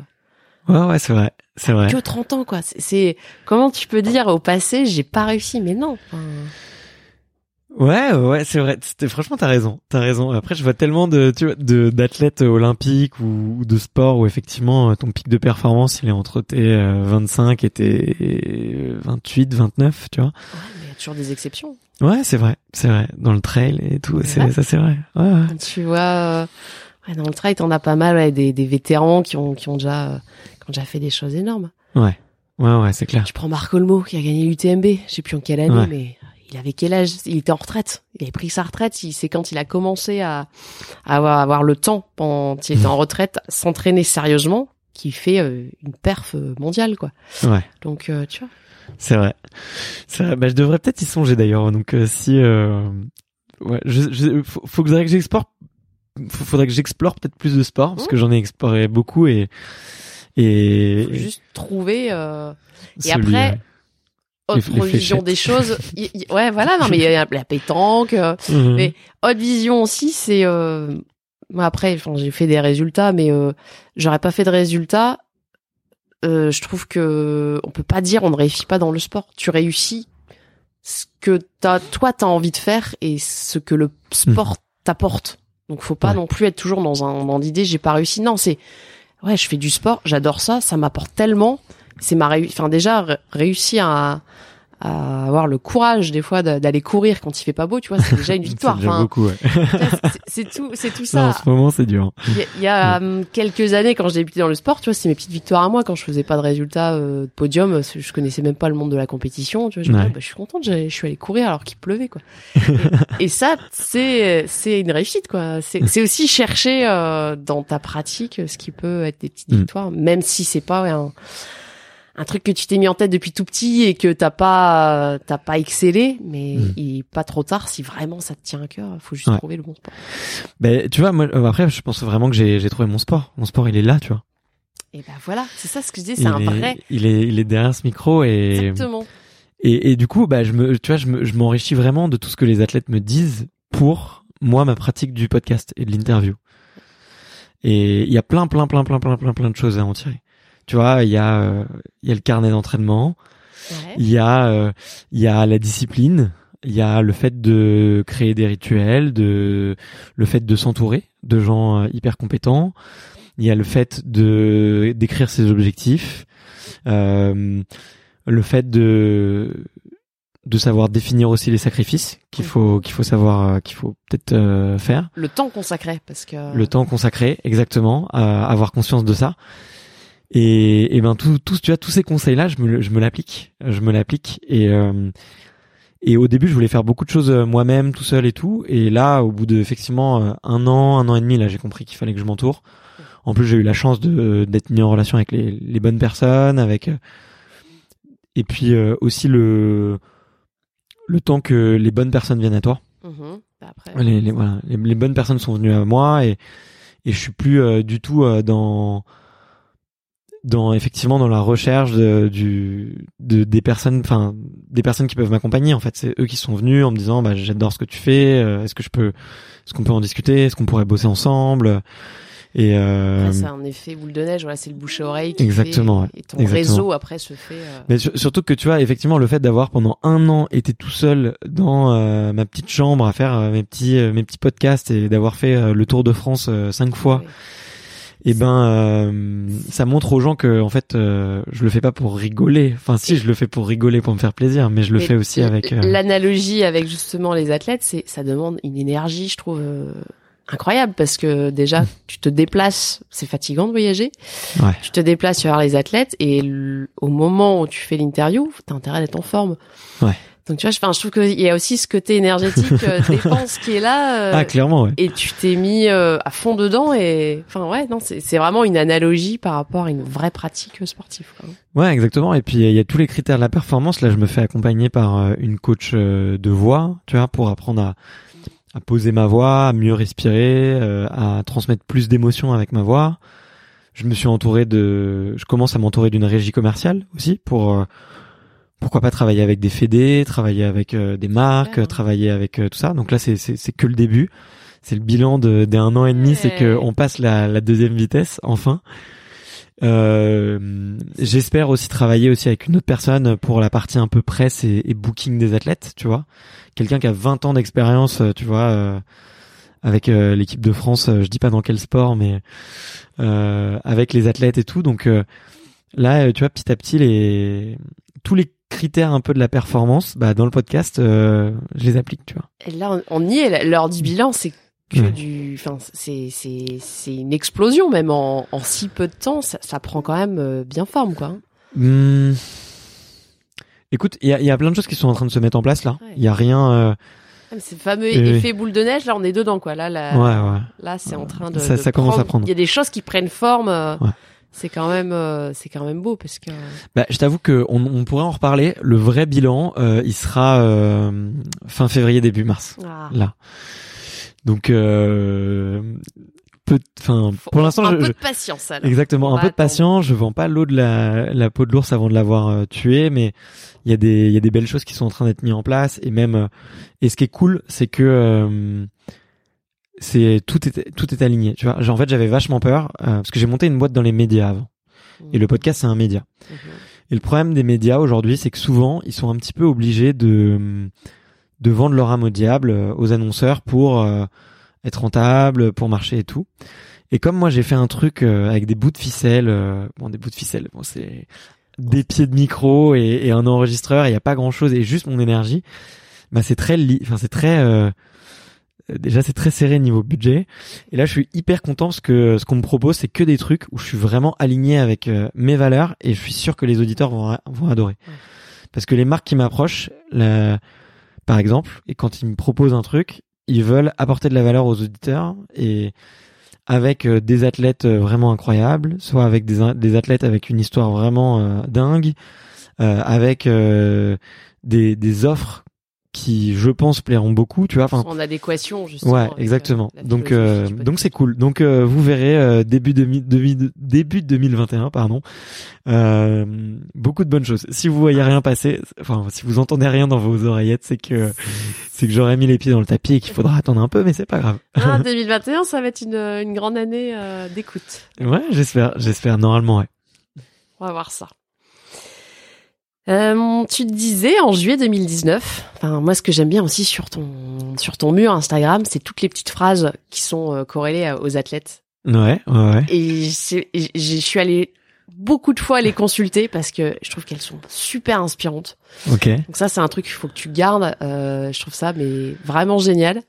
Ouais ouais c'est vrai, c'est vrai. que 30 ans, quoi. C'est, comment tu peux dire au passé, j'ai pas réussi, mais non. Enfin, Ouais, ouais, c'est vrai. Franchement, t'as raison, t'as raison. Après, je vois tellement de, tu vois, de d'athlètes olympiques ou, ou de sport où effectivement euh, ton pic de performance il est entre tes euh, 25 et tes euh, 28, 29, tu vois. ouais, mais il y a toujours des exceptions. Ouais, c'est vrai, c'est vrai. Dans le trail et tout, C'est ça, c'est vrai. Ouais, ouais. Quand tu vois, euh, ouais, dans le trail, t'en as pas mal, ouais, des, des vétérans qui ont, qui ont déjà, euh, qui ont déjà fait des choses énormes. ouais, ouais, ouais, c'est clair. Tu prends Marc Olmo qui a gagné l'UTMB, je sais plus en quelle année, Ouais. mais il avait quel âge? Il était en retraite. Il avait pris sa retraite. Il- C'est quand il a commencé à, à avoir, avoir le temps, quand il était en retraite, s'entraîner sérieusement, qu'il fait euh, une perf mondiale, quoi. Ouais, Donc, tu vois. C'est vrai. C'est vrai. Bah, je devrais peut-être y songer d'ailleurs. Donc, euh, si, euh, ouais, je, je, faut, faut que j'explore. Faudrait que j'explore peut-être plus de sport parce Mmh. que j'en ai exploré beaucoup et et Faut juste trouver. euh, Et après, euh, autre les vision des choses. Ouais, voilà. Non, mais il y a la pétanque. euh, Mhm. Mais autre vision aussi, c'est euh, moi après, enfin, j'ai fait des résultats, mais euh, j'aurais pas fait de résultats. Euh, je trouve que on peut pas dire on ne réussit pas dans le sport. Tu réussis ce que t'as, toi t'as envie de faire et ce que le sport t'apporte. Donc faut pas Ouais. non plus être toujours dans un dans l'idée j'ai pas réussi. Non, c'est ouais, je fais du sport, j'adore ça, ça m'apporte tellement. C'est ma réu- enfin déjà ré- réussir à, à avoir le courage des fois d'a- d'aller courir quand il fait pas beau, tu vois, c'est déjà une victoire. C'est Enfin, beaucoup, ouais. c'est- tout, c'est tout Non, en ça. ce moment, c'est dur. Il y a, il y a, hum, quelques années, quand je débutais dans le sport, tu vois, c'est mes petites victoires à moi. Quand je faisais pas de résultats euh, de podium, euh, je connaissais même pas le monde de la compétition. Tu vois, je, me disais, bah, je suis contente, j'ai- je suis allée courir alors qu'il pleuvait, quoi. et, et ça, c'est c'est une réussite, quoi. C'est c'est aussi chercher euh, dans ta pratique ce qui peut être des petites Mm. victoires, même si c'est pas un un truc que tu t'es mis en tête depuis tout petit et que t'as pas t'as pas excellé, mais Mm. il est pas trop tard si vraiment ça te tient à cœur. Faut juste Ouais. trouver le bon sport. Ben, tu vois, moi, euh, après, je pense vraiment que j'ai, j'ai trouvé mon sport. Mon sport, il est là, tu vois. Et ben voilà, c'est ça ce que je dis, c'est un est, vrai. il est, il est derrière ce micro et, Exactement. et, et du coup, bah, je me, tu vois, je me, je m'enrichis vraiment de tout ce que les athlètes me disent pour moi, ma pratique du podcast et de l'interview. Et il y a plein, plein, plein, plein, plein, plein, plein de choses à en tirer. Tu vois, il y a, euh, il y a le carnet d'entraînement. Ouais. Il y a, euh, il y a la discipline. Il y a le fait de créer des rituels, de le fait de s'entourer de gens euh, hyper compétents. Il y a le fait de d'écrire ses objectifs, euh, le fait de de savoir définir aussi les sacrifices qu'il faut qu'il faut savoir qu'il faut peut-être euh, faire, Le temps consacré, parce que le temps consacré exactement, euh, avoir conscience de ça. Et, et ben tout, tout, tu vois, tous ces conseils-là, je me, je me l'applique, je me l'applique. Et euh, et au début, je voulais faire beaucoup de choses euh, moi-même, tout seul et tout. Et là, au bout de effectivement euh, un an, un an et demi, là, j'ai compris qu'il fallait que je m'entoure. En plus, j'ai eu la chance de d'être mis en relation avec les, les bonnes personnes, avec euh, et puis euh, aussi le le temps que les bonnes personnes viennent à toi. Bah, Après, Les, les, voilà, les, les bonnes personnes sont venues à moi et et je suis plus euh, du tout euh, dans dans effectivement dans la recherche de, du de des personnes enfin des personnes qui peuvent m'accompagner en fait c'est eux qui sont venus en me disant bah j'adore ce que tu fais euh, est-ce que je peux est-ce qu'on peut en discuter est-ce qu'on pourrait bosser ensemble? Et euh, c'est un effet boule de neige. Voilà, c'est le bouche à oreille. Qui exactement. Fait, ouais. et ton Exactement. réseau après se fait. euh, Mais sur- surtout que tu vois, effectivement, le fait d'avoir pendant un an été tout seul dans euh, ma petite chambre à faire euh, mes petits euh, mes petits podcasts et d'avoir fait le tour de France cinq fois. Et ben euh, ça montre aux gens que en fait euh, je le fais pas pour rigoler. Enfin si, je le fais pour rigoler, pour me faire plaisir, mais je le Mais fais aussi avec. euh, L'analogie avec justement les athlètes, c'est ça demande une énergie, je trouve. euh, incroyable parce que déjà tu te déplaces c'est fatigant de voyager Ouais. tu te déplaces voir les athlètes et au moment où tu fais l'interview t'as intérêt d'être en forme Ouais. Donc tu vois je, enfin, je trouve qu'il y a aussi ce côté énergétique euh, dépense qui est là euh, Ah clairement, ouais. et tu t'es mis euh, à fond dedans et enfin ouais non c'est c'est vraiment une analogie par rapport à une vraie pratique sportive quoi. Ouais, exactement. Et puis il y a tous les critères de la performance. Là, je me fais accompagner par euh, une coach euh, de voix, tu vois, pour apprendre à, à poser ma voix, à mieux respirer, euh, à transmettre plus d'émotions avec ma voix. Je me suis entouré de, je commence à m'entourer d'une régie commerciale aussi pour euh, pourquoi pas travailler avec des fédés, travailler avec euh, des marques, travailler avec euh, tout ça. Donc là, c'est c'est c'est que le début. C'est le bilan de d'un an et demi, c'est que on passe la, la deuxième vitesse enfin. Euh, J'espère aussi travailler aussi avec une autre personne pour la partie un peu presse et, et booking des athlètes, tu vois. Quelqu'un qui a 20 ans d'expérience, tu vois, euh, avec l'équipe de France, je dis pas dans quel sport, mais euh, avec les athlètes et tout. Donc euh, là, tu vois, petit à petit, les tous les critères un peu de la performance, bah, dans le podcast, euh, je les applique, tu vois. et là on, y est l'heure du bilan c'est que Ouais. du enfin c'est c'est c'est une explosion même en, en si peu de temps ça, ça prend quand même euh, bien forme quoi Hmm. Écoute, il y a, y a plein de choses qui sont en train de se mettre en place là. Il Ouais. y a rien. euh, Ah, C'est le fameux effet boule de neige, là on est dedans quoi. Là, là, Ouais, là c'est en train de. Ça- de ça commence à prendre. Il y a des choses qui prennent forme. euh. C'est quand même, euh, c'est quand même beau parce que. Bah, je t'avoue que on, on pourrait en reparler. Le vrai bilan, euh, il sera euh, fin février début mars. Ah, Là. Donc, euh, peu, enfin, pour l'instant, un je, peu de patience alors. exactement, On un peu de patience. Je vends pas l'eau de la, la peau de l'ours avant de l'avoir euh, tué, mais il y a des, il y a des belles choses qui sont en train d'être mises en place et même, euh, et ce qui est cool, c'est que euh, c'est tout est tout est aligné. Tu vois, Genre, en fait, j'avais vachement peur euh, parce que j'ai monté une boîte dans les médias avant. Et le podcast, c'est un média. Mhm. Et le problème des médias aujourd'hui, c'est que souvent, ils sont un petit peu obligés de de vendre leur âme au diable euh, aux annonceurs pour euh, être rentable, pour marcher et tout. Et comme moi, j'ai fait un truc euh, avec des bouts de ficelle, euh, bon, des bouts de ficelle, bon, c'est des pieds de micro et, et un enregistreur, il n'y a pas grand chose et juste mon énergie. Bah, c'est très, enfin, c'est très, euh, déjà, c'est très serré niveau budget. Et là, je suis hyper content parce que ce qu'on me propose, c'est que des trucs où je suis vraiment aligné avec euh, mes valeurs et je suis sûr que les auditeurs vont, vont adorer. Parce que les marques qui m'approchent, la- par exemple, et quand ils me proposent un truc, ils veulent apporter de la valeur aux auditeurs et avec euh, des athlètes euh, vraiment incroyables, soit avec des, des athlètes avec une histoire vraiment euh, dingue, euh, avec euh, des, des offres qui, je pense, plairont beaucoup, tu vois. Enfin, en adéquation justement. Ouais, euh, exactement. Donc, euh, donc c'est cool. Donc, euh, vous verrez euh, début de début de 2021, pardon, euh, beaucoup de bonnes choses. Si vous voyez rien passer, enfin, si vous entendez rien dans vos oreillettes, c'est que c'est que j'aurais mis les pieds dans le tapis et qu'il faudra attendre un peu, mais c'est pas grave. Ah, 2021, ça va être une, une grande année euh, d'écoute. Ouais, j'espère, j'espère. Normalement, ouais. On va voir ça. Euh, tu te disais en juillet 2019, enfin moi ce que j'aime bien aussi sur ton sur ton mur Instagram, c'est toutes les petites phrases qui sont euh, corrélées aux athlètes. Ouais, ouais, ouais. Et je suis allée beaucoup de fois les consulter parce que je trouve qu'elles sont super inspirantes. Ok. Donc ça c'est un truc qu'il faut que tu gardes. Euh, je trouve ça mais vraiment génial.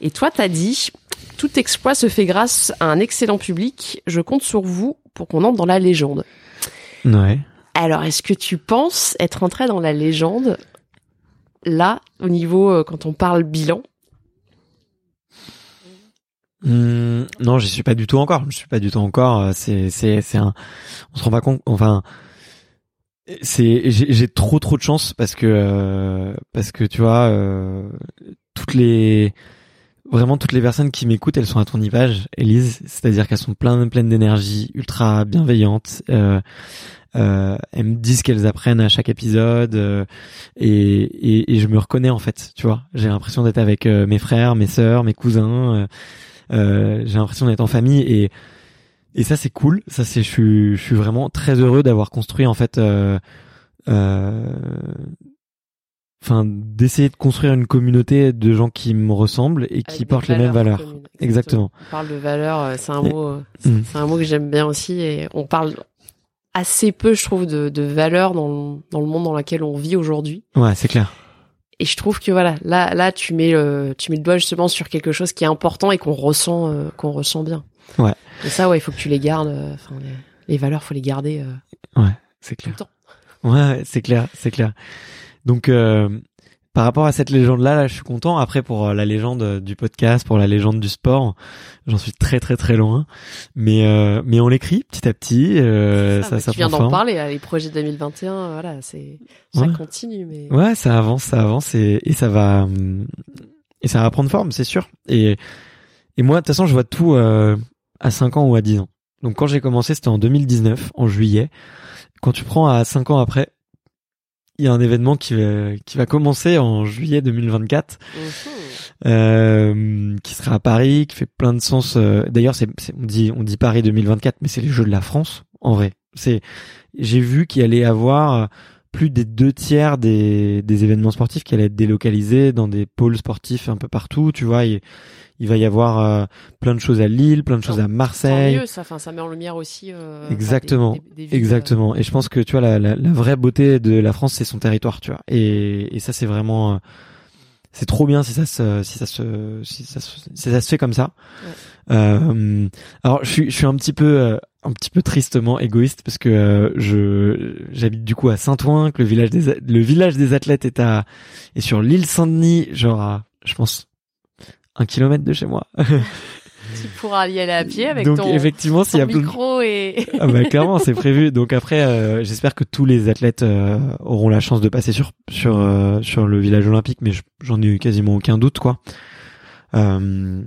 Et toi t'as dit tout exploit se fait grâce à un excellent public. Je compte sur vous pour qu'on entre dans la légende. Ouais. Alors, est-ce que tu penses être entré dans la légende là, au niveau euh, quand on parle bilan? Hum, non, j'y suis pas du tout encore. Je suis pas du tout encore. C'est, c'est. On se rend pas compte. Enfin, c'est. J'ai, trop, trop de chance parce que euh, tu vois euh, toutes les vraiment toutes les personnes qui m'écoutent, elles sont à ton image, Elise. C'est-à-dire qu'elles sont pleines, pleines d'énergie, ultra bienveillantes. Euh, euh, elles me disent qu'elles apprennent à chaque épisode euh, et, et, et je me reconnais en fait. Tu vois, j'ai l'impression d'être avec euh, mes frères, mes sœurs, mes cousins. euh, Euh, j'ai l'impression d'être en famille et et ça c'est cool. Ça c'est je suis je suis vraiment très heureux d'avoir construit en fait. Euh, enfin d'essayer de construire une communauté de gens qui me ressemblent et qui Avec portent les mêmes valeurs. communes. Exactement. On parle de valeurs, euh, c'est un mot, euh, Mm. c'est un mot que j'aime bien aussi et on parle assez peu, je trouve, de, de valeurs dans le, dans le monde dans lequel on vit aujourd'hui. Ouais, c'est clair. Et je trouve que voilà, là, là, tu mets le, tu mets le doigt justement sur quelque chose qui est important et qu'on ressent, euh, qu'on ressent bien. Ouais. Et ça, ouais, il faut que tu les gardes. euh, Enfin, les, les valeurs, faut les garder euh, C'est tout le clair. temps. Ouais, c'est clair, c'est clair. Donc, euh, par rapport à cette légende-là, là, je suis content. Après, pour euh, la légende du podcast, pour la légende du sport, j'en suis très, très, très loin. Mais, euh, mais on l'écrit petit à petit. Euh, Ça, ça, bah, ça tu viens d'en parler, là, les projets 2021, voilà, c'est, ça Ouais. continue, mais. Ouais, ça avance, ça avance et, et ça va et ça va prendre forme, c'est sûr. Et et moi, de toute façon, je vois tout euh, à 5 ans ou à 10 ans. Donc quand j'ai commencé, c'était en 2019, en juillet. Quand tu prends à 5 ans après, il y a un événement qui va, qui va commencer en juillet 2024, Mhm. euh, qui sera à Paris, qui fait plein de sens. euh, D'ailleurs, c'est, on dit on dit Paris 2024, mais c'est les Jeux de la France en vrai. C'est j'ai vu qu'il allait y avoir plus des deux tiers des, des événements sportifs qui allaient être délocalisés dans des pôles sportifs un peu partout. Tu vois, il, il va y avoir euh, plein de choses à Lille, plein de choses à Marseille. mieux, ça, enfin, ça met en lumière aussi. euh, Exactement. des- des- des villes, Exactement. Et je pense que tu vois la, la, la vraie beauté de la France, c'est son territoire, tu vois. Et, et ça, c'est vraiment, euh, c'est trop bien si ça se, si ça se, si ça se, si ça se fait comme ça. Euh, alors, je suis, je suis un petit peu, euh, un petit peu tristement égoïste parce que euh, je, j'habite du coup à Saint-Ouen, que le village des, le village des athlètes est à, est sur l'île Saint-Denis, genre à, je pense, un kilomètre de chez moi. Tu pourras y aller à pied avec Donc ton, effectivement, y a micro et. ah bah clairement, c'est prévu. Donc après, euh, j'espère que tous les athlètes euh, auront la chance de passer sur sur euh, sur le village olympique, mais je- j'en ai eu quasiment aucun doute, quoi. Euh,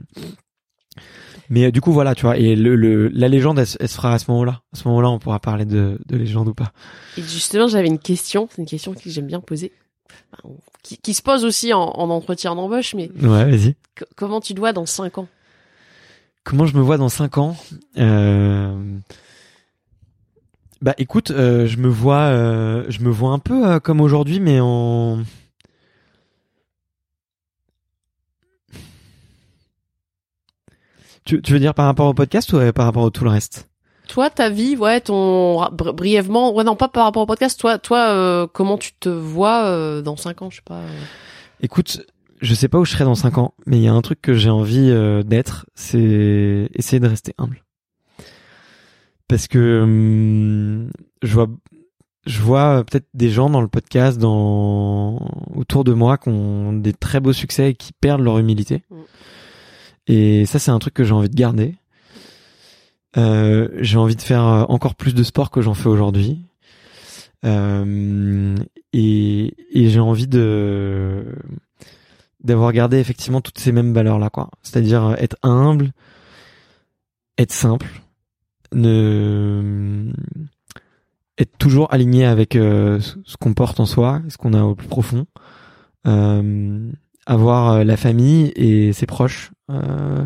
mais euh, du coup, voilà, tu vois, et le, le la légende, elle, se- elle se fera à ce moment-là. À ce moment-là, on pourra parler de, de légende ou pas. Et justement, j'avais une question, c'est une question que j'aime bien poser, qui, qui se pose aussi en, en entretien d'embauche, mais Ouais, vas-y. co- comment tu dois dans cinq ans? Comment je me vois dans cinq ans euh... Bah écoute, euh, je me vois, euh, je me vois un peu comme aujourd'hui, mais en Tu, tu veux dire par rapport au podcast ou par rapport à tout le reste? Toi, ta vie, ouais, ton bri- brièvement, ouais, non, pas par rapport au podcast. Toi, toi, euh, comment tu te vois euh, dans cinq ans, je sais pas. euh. Écoute, je sais pas où je serai dans 5 ans, mais il y a un truc que j'ai envie euh, d'être, c'est essayer de rester humble. Parce que hum, je vois, je vois peut-être des gens dans le podcast, dans autour de moi, qui ont des très beaux succès et qui perdent leur humilité. Mm. Et ça, c'est un truc que j'ai envie de garder. Euh, j'ai envie de faire euh, encore plus de sport que j'en fais aujourd'hui. Euh, et, et j'ai envie de d'avoir gardé effectivement toutes ces mêmes valeurs là quoi. C'est-à-dire euh, être humble être simple ne être toujours aligné avec euh, ce qu'on porte en soi ce qu'on a au plus profond euh, avoir euh, la famille et ses proches euh,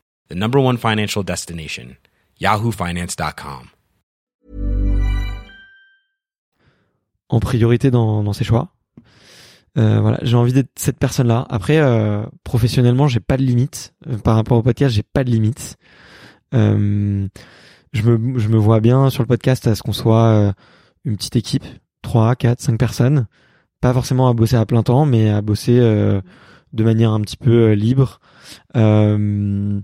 the number one financial destination, yahoofinance.com. en priorité dans, dans ses choix. Euh, voilà, j'ai envie d'être cette personne-là. Après, euh, professionnellement, j'ai pas de limite. Euh, par rapport au podcast, j'ai pas de limite. Euh, je me, je me vois bien sur le podcast à ce qu'on soit une petite équipe, 3, 4, 5 personnes. Pas forcément à bosser à plein temps, mais à bosser de manière un petit peu libre. Euh,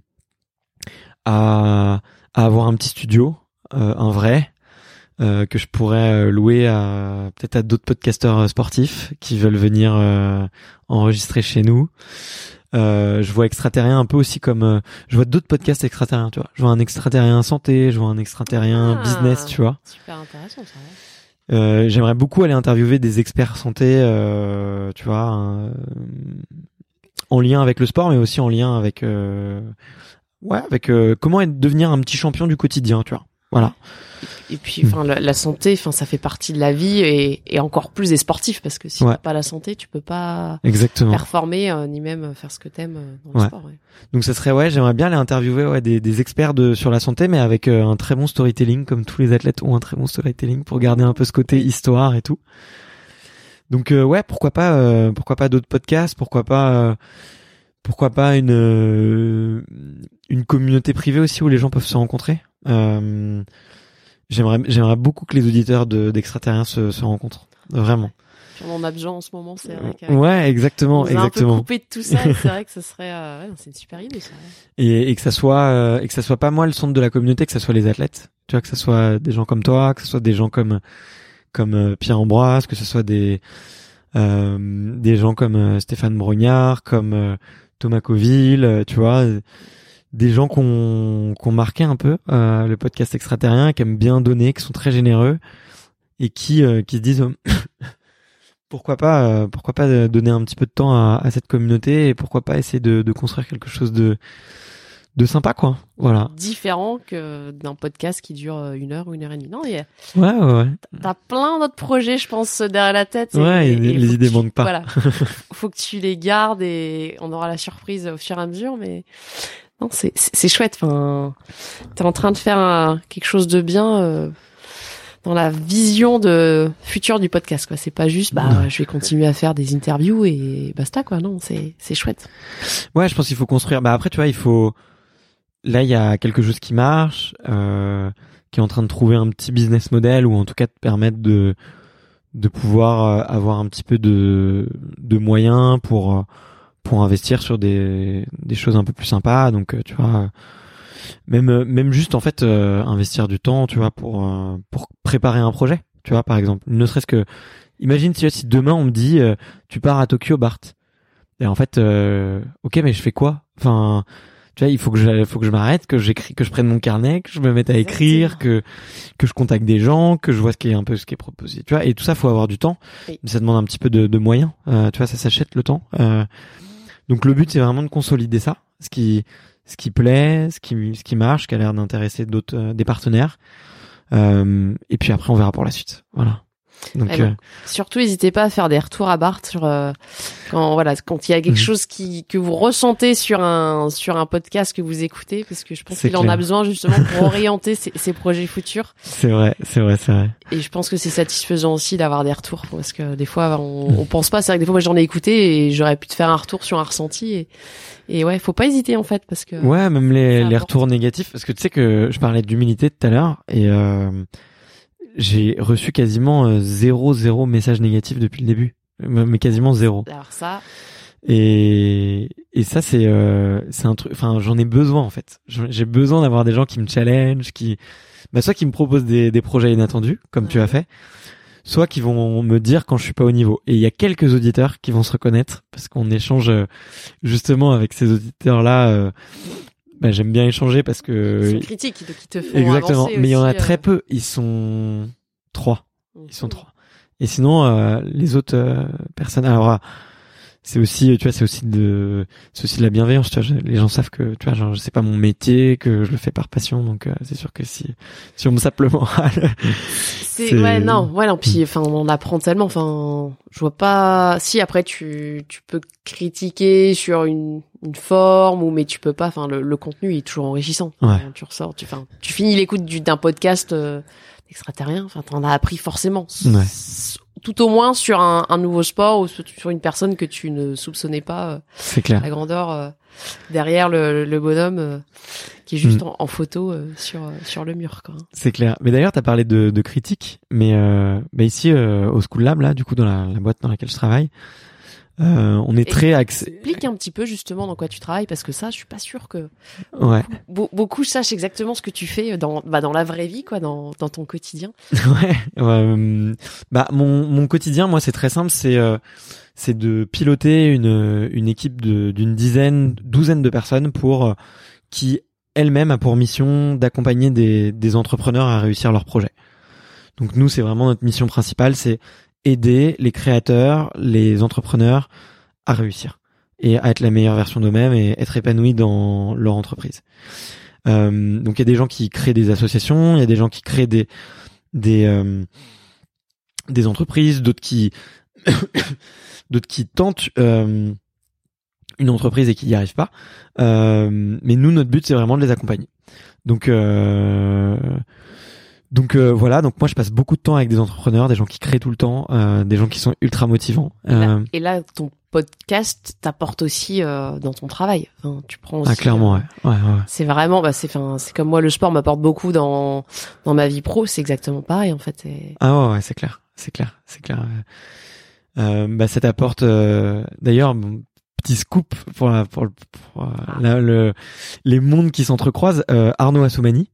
à, à avoir un petit studio, euh, un vrai, euh, que je pourrais euh, louer à peut-être à d'autres podcasteurs euh, sportifs qui veulent venir euh, enregistrer chez nous. Euh, je vois extraterrien un peu aussi comme euh, je vois d'autres podcasts extraterriens, tu vois. Je vois un extraterrien santé, je vois un extraterrien Ah. business, tu vois. Super intéressant ça. ouais. Euh, J'aimerais beaucoup aller interviewer des experts santé, euh, tu vois, en lien avec le sport, mais aussi en lien avec, euh, ouais, avec euh, comment être, devenir un petit champion du quotidien, tu vois. Voilà. Et puis, enfin, la, la santé, enfin, ça fait partie de la vie et, et encore plus des sportifs parce que si Ouais. t'as pas la santé, tu peux pas Exactement. performer euh, ni même faire ce que t'aimes euh, dans le Ouais. sport. ouais. Donc ça serait ouais, j'aimerais bien aller interviewer ouais, des, des experts de sur la santé, mais avec euh, un très bon storytelling, comme tous les athlètes ont un très bon storytelling pour garder un peu ce côté histoire et tout. Donc euh, ouais, pourquoi pas, euh, pourquoi pas d'autres podcasts, pourquoi pas, euh, pourquoi pas une euh, une communauté privée aussi où les gens peuvent se rencontrer. Euh, j'aimerais j'aimerais beaucoup que les auditeurs de d'extraterriens se, se rencontrent, vraiment. On en a besoin en ce moment, c'est vrai. Ouais, exactement, on nous a un peu exactement. coupé de tout ça et c'est vrai que ce serait, euh, ouais, c'est une super idée ça. et, et que ça soit euh, et que ça soit pas moi le centre de la communauté que ça soit les athlètes tu vois que ça soit des gens comme toi que ce soit des gens comme comme Pierre Ambroise que ce soit des euh, des gens comme Stéphane Brognard comme euh, Thomas Coville euh, tu vois des gens qui ont marqué un peu euh, le podcast extraterrien qui aiment bien donner qui sont très généreux et qui euh, qui se disent pourquoi pas pourquoi pas donner un petit peu de temps à, cette communauté et pourquoi pas essayer de construire quelque chose de de sympa quoi voilà Différent que d'un podcast qui dure euh, une heure ou une heure et demie. Non, il y a- ouais ouais, ouais. t'as plein d'autres projets, je pense, derrière la tête. et- Ouais, et et les- idées tu- manquent pas. Voilà. faut que tu les gardes et on aura la surprise au fur et à mesure, mais non, c'est c'est chouette. Enfin, t'es en train de faire un- quelque chose de bien. euh, dans la vision de future du podcast quoi c'est pas juste bah je vais continuer à faire des interviews et basta quoi non c'est c'est chouette Ouais, je pense qu'il faut construire. Bah après, tu vois, il faut. Là, il y a quelque chose qui marche, euh, qui est en train de trouver un petit business model ou en tout cas de permettre de de pouvoir euh, avoir un petit peu de de moyens pour euh, pour investir sur des des choses un peu plus sympas. Donc, euh, tu vois, même même juste en fait investir du temps, tu vois, pour pour préparer un projet. Tu vois, par exemple, ne serait-ce que imagine si, demain on me dit tu pars à Tokyo, Bart. Et en fait, ok, mais je fais quoi? Enfin, tu vois, il faut que je, faut que je m'arrête, que j'écris, que je prenne mon carnet, que je me mette à écrire, que que je contacte des gens, que je vois ce qui est un peu ce qui est proposé. Tu vois, et tout ça, faut avoir du temps. Oui. Ça demande un petit peu de, de moyens. Euh, tu vois, ça s'achète le temps. Euh, donc le but, c'est vraiment de consolider ça, ce qui ce qui plaît, ce qui ce qui marche, qui a l'air d'intéresser d'autres euh, des partenaires. Euh, et puis après, on verra pour la suite. Voilà. Donc euh, Surtout, n'hésitez pas à faire des retours à Bart sur euh, quand voilà quand il y a quelque Mhm. chose qui que vous ressentez sur un sur un podcast que vous écoutez, parce que je pense qu'il en a besoin justement pour orienter ses, ses projets futurs. c'est vrai, c'est vrai, c'est vrai. Et je pense que c'est satisfaisant aussi d'avoir des retours, parce que des fois on, on pense pas. C'est vrai que des fois moi j'en ai écouté et j'aurais pu te faire un retour sur un ressenti. Et, et ouais, faut pas hésiter en fait, parce que Ouais, même les, les retours négatifs, parce que tu sais que je parlais d'humilité tout à l'heure, et euh, j'ai reçu quasiment euh, zéro, zéro message négatif depuis le début. Euh, Mais quasiment zéro. alors ça, Et, et ça, c'est euh, c'est un truc, enfin, j'en ai besoin en fait. J'ai besoin d'avoir des gens qui me challenge, qui, bah, soit qui me proposent des, des projets inattendus, comme tu as fait, soit qui vont me dire quand je suis pas au niveau. Et il y a quelques auditeurs qui vont se reconnaître, parce qu'on échange euh, justement avec ces auditeurs-là. euh, bah, j'aime bien échanger parce que ils sont critiques, donc ils te font exactement. avancer Mais il y en a très euh. peu. Ils sont trois. Ils sont trois. Et sinon, euh, les autres euh, personnes. Alors, euh, c'est aussi, tu vois, c'est aussi de, c'est aussi de la bienveillance. Tu vois, les gens savent que, tu vois, genre, c'est pas mon métier, que je le fais par passion. Donc, euh, c'est sûr que si, si on me sape le moral, C'est ouais non ouais non puis enfin on en apprend tellement enfin je vois pas si après tu tu peux critiquer sur une une forme ou mais tu peux pas enfin le, le contenu est toujours enrichissant Ouais. Tu ressors tu enfin tu finis l'écoute du- d'un podcast euh, extraterrien enfin t'en as appris forcément Ouais. Tout au moins sur un, un nouveau sport ou sur une personne que tu ne soupçonnais pas euh, c'est clair. la grandeur euh, derrière le, le bonhomme euh, qui est juste Mm. en, en photo euh, sur sur le mur quoi C'est clair. Mais d'ailleurs, t'as parlé de, de critique, mais euh, bah ici euh, au School Lab, là, du coup, dans la, la boîte dans laquelle je travaille, Euh, on est Et très axé. Explique un petit peu justement dans quoi tu travailles parce que ça, je suis pas sûre que Ouais. Be- beaucoup sachent exactement ce que tu fais dans bah, dans la vraie vie quoi, dans dans ton quotidien. ouais. euh, bah mon mon quotidien, moi, c'est très simple. C'est euh, c'est de piloter une une équipe de d'une dizaine, douzaine de personnes pour euh, qui elle-même a pour mission d'accompagner des des entrepreneurs à réussir leurs projets. Donc nous, c'est vraiment notre mission principale, c'est aider les créateurs, les entrepreneurs à réussir et à être la meilleure version d'eux-mêmes et être épanouis dans leur entreprise. Euh, donc il y a des gens qui créent des associations, il y a des gens qui créent des des euh, des entreprises, d'autres qui d'autres qui tentent euh, une entreprise et qui n'y arrivent pas. Euh, mais nous, notre but, c'est vraiment de les accompagner. Donc euh, donc euh, voilà, donc moi je passe beaucoup de temps avec des entrepreneurs, des gens qui créent tout le temps, euh, des gens qui sont ultra motivants. Et là, Euh, et là, ton podcast t'apporte aussi euh, dans ton travail. Enfin, tu prends aussi, ah clairement, euh, ouais. ouais, ouais. C'est vraiment, bah, c'est, enfin, c'est comme moi, le sport m'apporte beaucoup dans dans ma vie pro. C'est exactement pareil en fait. Et- Ah ouais, ouais, c'est clair, c'est clair, c'est clair. Euh, bah ça t'apporte. euh, D'ailleurs, bon, petit scoop pour, la, pour, euh, la- le, les mondes qui s'entrecroisent. Euh, Arnaud Assoumani,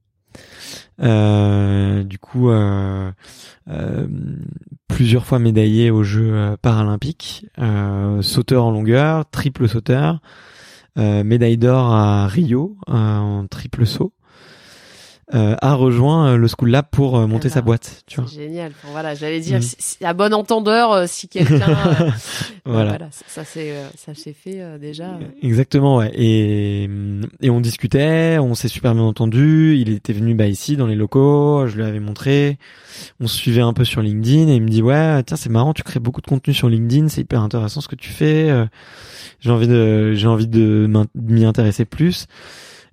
euh, du coup, euh, euh, plusieurs fois médaillé aux Jeux euh, paralympiques, sauteur en longueur, triple sauteur, médaille d'or à Rio en triple saut. Euh, a rejoint euh, le School Lab pour euh, monter Ah sa bah, boîte, tu vois. Génial. Enfin, voilà, j'allais dire, Mhm. c'est- c'est à bon entendeur, euh, si quelqu'un, euh, Voilà. ça, ça c'est, ça s'est fait déjà. Exactement, ouais. Et, et on discutait, on s'est super bien entendu. Il était venu bah, ici dans les locaux, je lui avais montré. On se suivait un peu sur LinkedIn et il me dit ouais, tiens c'est marrant, tu crées beaucoup de contenu sur LinkedIn, c'est hyper intéressant ce que tu fais. J'ai envie de, j'ai envie de m'y intéresser plus.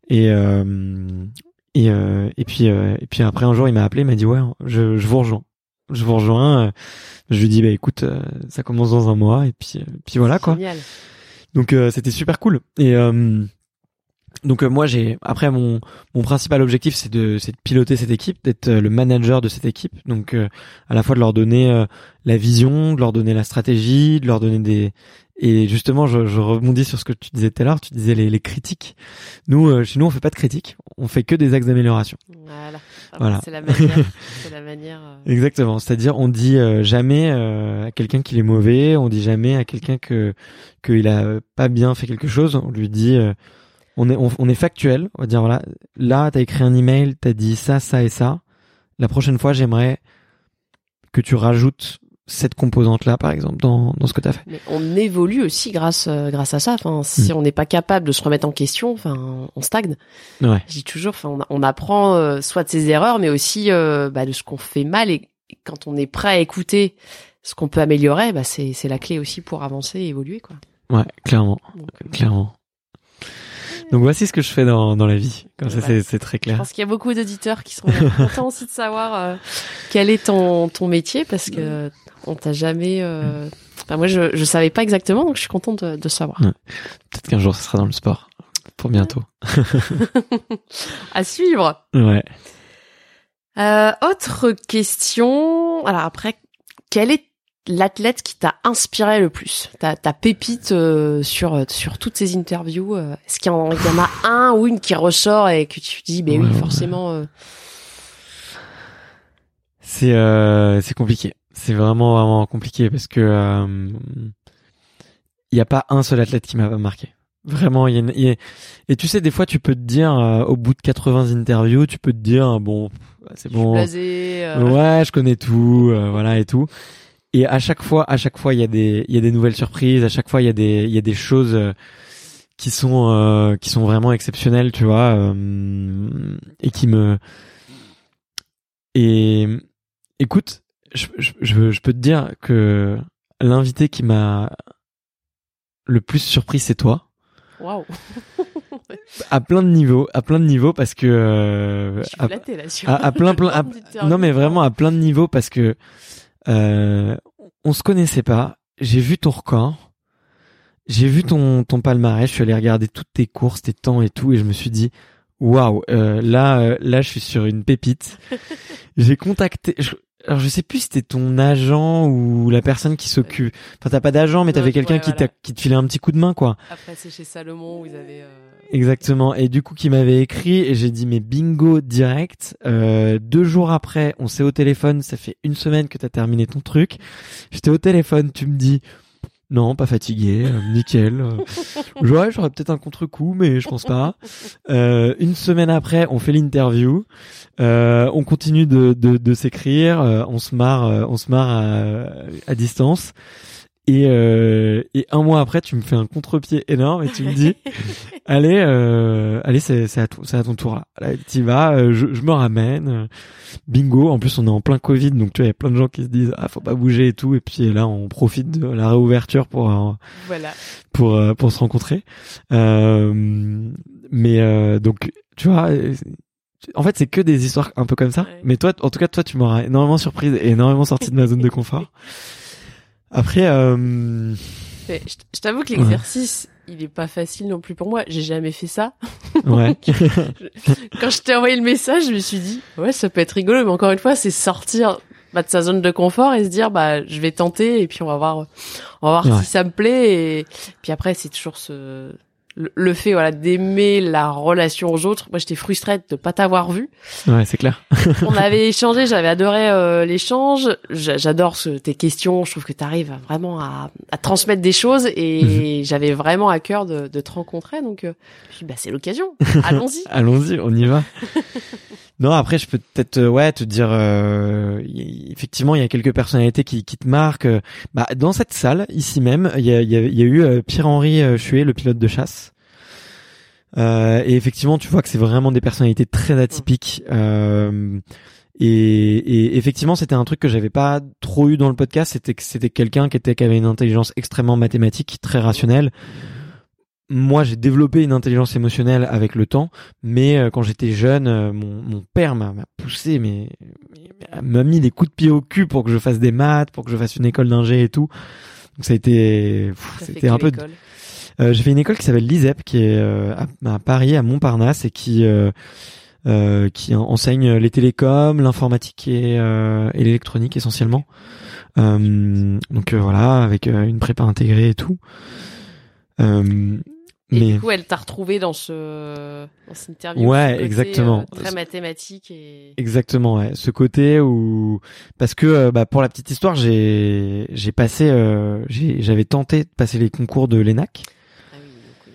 Et euh, et euh, et puis euh, et puis après un jour il m'a appelé, il m'a dit ouais, je, je vous rejoins, je vous rejoins. Euh, Je lui dis bah écoute, ça commence dans un mois et puis puis voilà quoi. Génial. Donc euh, c'était super cool. Et euh, donc euh, moi j'ai après mon mon principal objectif c'est de c'est de piloter cette équipe, d'être euh, le manager de cette équipe. Donc euh, à la fois de leur donner euh, la vision, de leur donner la stratégie, de leur donner des et justement je, je rebondis sur ce que tu disais tout à l'heure. Tu disais les, les critiques. Nous euh, chez nous on fait pas de critiques, on fait que des axes d'amélioration. Voilà. Voilà. C'est la manière. c'est la manière. Exactement. C'est-à-dire, on dit euh, jamais euh, à quelqu'un qu'il est mauvais. On dit jamais à quelqu'un que qu'il a pas bien fait quelque chose. On lui dit, euh, on est on, on est factuel. On va dire voilà, là t'as écrit un email, t'as dit ça, ça et ça. La prochaine fois, j'aimerais que tu rajoutes cette composante là, par exemple, dans dans ce que t'as fait. Mais on évolue aussi grâce euh, grâce à ça. Enfin, si on n'est pas capable de se remettre en question, enfin, on stagne. Ouais. Je dis toujours, enfin, on, on apprend euh, soit de ses erreurs, mais aussi euh, bah, de ce qu'on fait mal. Et, et quand on est prêt à écouter ce qu'on peut améliorer, bah, c'est la clé aussi pour avancer et évoluer, quoi. Ouais, clairement, Donc, clairement. Donc voici ce que je fais dans dans la vie. Comme ça, Ouais. c'est très Je clair. pense qu'il y a beaucoup d'auditeurs qui seront contents aussi de savoir euh, quel est ton, ton métier parce que on t'a jamais. euh, Enfin, moi, je je savais pas exactement, donc je suis contente de, de savoir. Peut-être qu'un jour, ce sera dans le sport. Pour bientôt. À suivre. Ouais. Euh, autre question. Alors après, quel est l'athlète qui t'a inspiré le plus ta, ta pépite euh, sur sur toutes ces interviews euh, Est-ce qu'il y, en a un ou une qui ressort et que tu dis, ben Ouais, oui, forcément. euh, C'est euh, c'est compliqué. C'est vraiment vraiment compliqué parce que euh, il y a pas un seul athlète qui m'a marqué. Vraiment, il y a, une- y a- et tu sais des fois tu peux te dire euh, au bout de 80 interviews, tu peux te dire bon c'est je suis bon. blasé, euh, Ouais, je connais tout, euh, voilà et tout. Et à chaque fois, à chaque fois, il y a des, il y a des nouvelles surprises. À chaque fois, il y a des, il y a des choses euh, qui sont, euh, qui sont vraiment exceptionnelles, tu vois, euh, et qui me. Et écoute, je, je, je, je peux te dire que l'invité qui m'a le plus surpris, c'est toi. Waouh. À plein de niveaux, à plein de niveaux, parce que euh, Je suis à- flattée là. sur à, à plein le plein à- non mais vraiment à plein de niveaux parce que euh, on se connaissait pas. J'ai vu ton record. J'ai vu ton ton palmarès. Je suis allé regarder toutes tes courses tes temps et tout et je me suis dit waouh euh, là euh, là je suis sur une pépite. J'ai contacté je- alors je sais plus si c'était ton agent ou la personne qui s'occupe. Enfin t'as pas d'agent mais t'avais quelqu'un ouais, qui voilà. t'a qui te filait un petit coup de main quoi. Après, c'est chez Salomon où ils avaient. euh, Exactement. Et du coup qui m'avait écrit et j'ai dit mais bingo direct. Euh, deux jours après on s'est au téléphone. Ça fait une semaine que t'as terminé ton truc. J'étais au téléphone. Tu me dis non pas fatigué, euh, nickel. Ouais j'aurais peut-être un contre-coup mais je pense pas. Euh, une semaine après on fait l'interview. Euh, on continue de, de, de s'écrire, euh, on se marre, on se marre à, à distance. Et, euh, et un mois après, tu me fais un contre-pied énorme et tu me dis, allez, euh, allez, c'est c'est à, ton- c'est à ton tour là. Là, t'y vas, euh, je, je me ramène. euh, bingo. En plus, on est en plein Covid, donc tu vois, il y a plein de gens qui se disent, ah, faut pas bouger et tout. Et puis là, on profite de la réouverture pour euh, Voilà. pour pour se rencontrer. Euh, mais euh, donc tu vois, en fait c'est que des histoires un peu comme ça. Ouais. Mais toi, en tout cas toi tu m'auras énormément surprise et énormément sorti de ma zone de confort. Après, euh, Mais je t'avoue que l'exercice, il est pas facile non plus pour moi. J'ai jamais fait ça. ouais, Quand je t'ai envoyé le message, je me suis dit, ouais, ça peut être rigolo, mais encore une fois, c'est sortir bah, de sa zone de confort et se dire, bah, je vais tenter et puis on va voir, on va voir Ouais. si ça me plaît. Et puis après, c'est toujours ce le, fait, voilà, d'aimer la relation aux autres. Moi, j'étais frustrée de pas t'avoir vu. ouais, c'est clair. On avait échangé, j'avais adoré euh, l'échange. J'a- J'adore ce- tes questions. Je trouve que tu arrives vraiment à, à transmettre des choses et j'avais vraiment à cœur de, de te rencontrer. Donc, euh, je me bah, c'est l'occasion. Allons-y. Allons-y, on y va. non, après, je peux peut-être euh, ouais te dire, euh, y- effectivement, il y a quelques personnalités qui, qui te marquent. euh, Bah, dans cette salle, ici même, il y a, y a- il y a eu euh, Pierre-Henri euh, Chuet, le pilote de chasse. Euh, et effectivement, tu vois que c'est vraiment des personnalités très atypiques. Euh, et, et effectivement, c'était un truc que j'avais pas trop eu dans le podcast. C'était que c'était quelqu'un qui était qui avait une intelligence extrêmement mathématique, très rationnelle. Moi, j'ai développé une intelligence émotionnelle avec le temps, mais euh, quand j'étais jeune, euh, mon, mon père m'a m'a poussé, mais m'a mis des coups de pied au cul pour que je fasse des maths, pour que je fasse une école d'ingé et tout. Donc ça a été, c'était un peu. école j'ai fait une école qui s'appelle l'ISEP, qui est euh, à, à Paris, à Montparnasse, et qui euh, euh, qui enseigne les télécoms, l'informatique et, euh, et l'électronique essentiellement. Euh, donc euh, voilà, avec euh, une prépa intégrée et tout. Euh, Et mais du coup, elle t'a retrouvé dans ce dans cette interview. Ouais, côté, exactement. euh, très mathématique et Exactement, ouais. ce côté où parce que euh, bah, pour la petite histoire, j'ai j'ai passé euh, j'avais tenté de passer les concours de l'ENAC ah oui, donc oui.